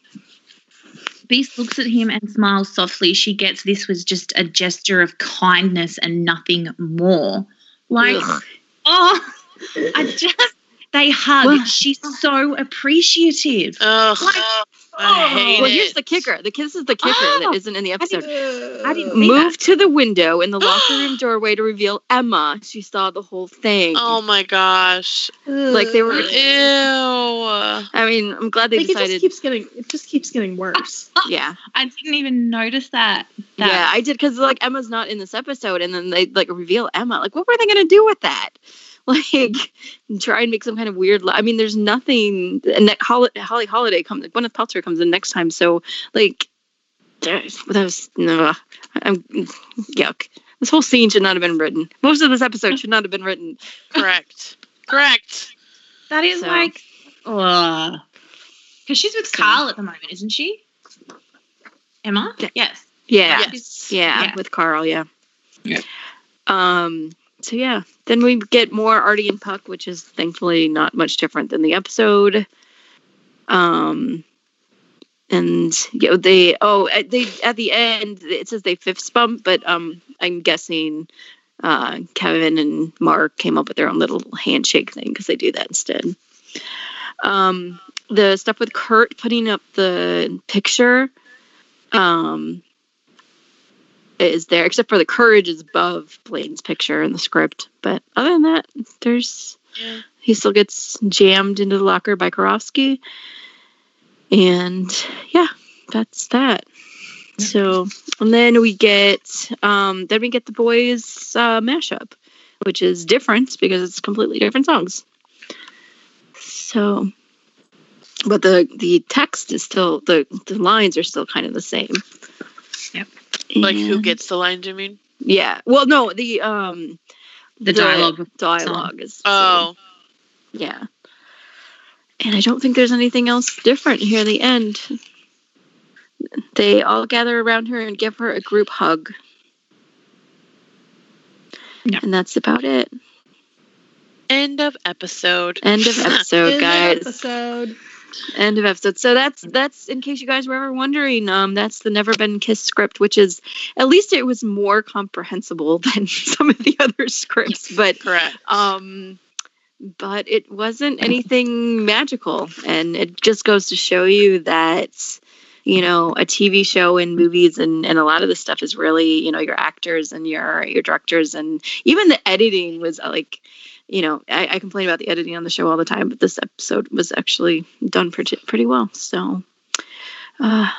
Beiste looks at him and smiles softly. She gets this was just a gesture of kindness and nothing more. Like, Ugh. oh, I just, they hug. Well- She's so appreciative. Ugh. Like, I oh, hate Well, it. here's the kicker. The kiss is the kicker Oh, that ah! isn't in the episode. I didn't see Moved to the window in the locker room doorway to reveal Emma. She saw the whole thing. Oh my gosh. Like they were- Ew. I mean, I'm glad they like it just keeps getting it just keeps getting worse. yeah, I didn't even notice that. that yeah, I did because like Emma's not in this episode, and then they like reveal Emma. Like, what were they gonna do with that? Like, try and make some kind of weird. Li- I mean, there's nothing. And that Holly, Holly Holiday comes. Gwyneth Paltrow comes in next time, so like, there's- that was no. I'm yuck. This whole scene should not have been written. Most of this episode should not have been written. Correct. Correct. That is So- like, because she's with Carl at the moment, isn't she? Emma. Yes. Yeah. Yes. Yeah, Yeah. with Carl, yeah. Yeah. Um so yeah, then we get more Artie and Puck, which is thankfully not much different than the episode. Um and you know, they oh at they at the end it says they fifth bump, but um I'm guessing uh Kevin and Mark came up with their own little handshake thing because they do that instead. Um the stuff with Kurt putting up the picture um is there except for the courage is above Blaine's picture in the script. But other than that, there's Yeah. he still gets jammed into the locker by Karofsky. And yeah, that's that. So and then we get um then we get the boys uh mashup, which is different because it's completely different songs. So but the the text is still the the lines are still kind of the same. Yep. Like who gets the lines? You mean. yeah. Well, no, the um The dialogue of the dialogue is Oh. yeah. And I don't think there's anything else different here at the end. They all gather around her and give her a group hug. Yeah. And that's about it. End of episode. End of episode, End of guys. Episode. End of episode. So that's that's in case you guys were ever wondering, um, that's the Never Been Kissed script, which is at least it was more comprehensible than some of the other scripts, but Correct. um but it wasn't anything magical and it just goes to show you that you know a tv show and movies and, and a lot of this stuff is really you know your actors and your your directors and even the editing was like you know I, I complain about the editing on the show all the time but this episode was actually done pretty, pretty well so uh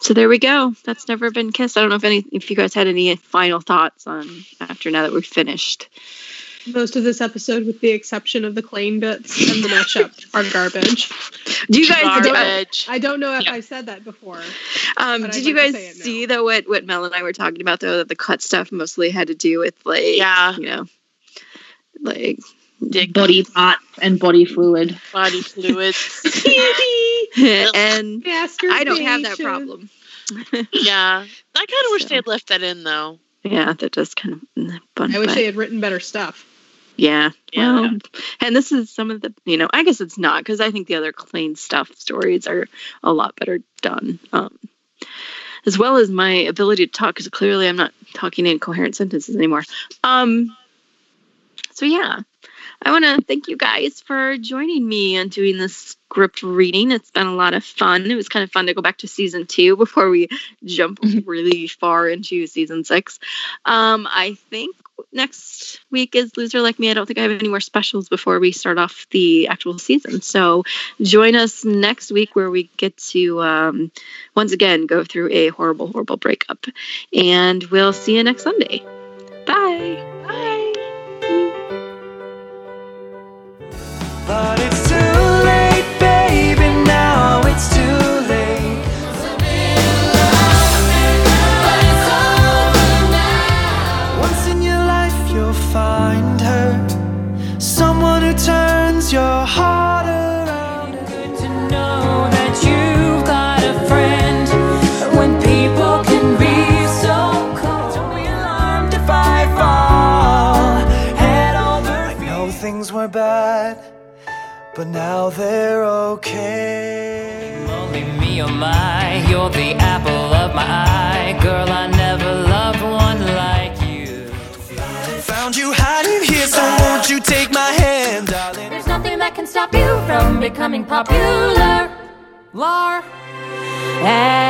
so there we go that's never been kissed i don't know if any if you guys had any final thoughts on after now that we're finished Most of this episode, with the exception of the Klaine bits and the mashup, are garbage. do you guys Garbage. I don't know if Yeah. I said that before. Um, did you guys say it now. see though what what Mel and I were talking about though that the cut stuff mostly had to do with like Yeah. you know like Dick body parts and body fluid. body fluids. and I don't have that problem. yeah. I kind of wish So. they had left that in though. Yeah, that does kind of mm, fun. I wish but- they had written better stuff. Yeah. Yeah. Well, and this is some of the, you know, I guess it's not because I think the other Klaine stuff stories are a lot better done. Um, as well as my ability to talk, because clearly I'm not talking in coherent sentences anymore. Um, so yeah, I want to thank you guys for joining me and doing this script reading. It's been a lot of fun. It was kind of fun to go back to season two before we jump really far into season six. Um, I think next week is Loser Like Me. I don't think I have any more specials before we start off the actual season. So join us next week where we get to um, once again go through a horrible, horrible breakup. And we'll see you next Sunday. Bye. Bye. But now they're okay. Only me, oh my, you're the apple of my eye. Girl, I never loved one like you. Found you hiding here, so won't you take my hand, darling? There's nothing that can stop you from becoming popular. Lar. And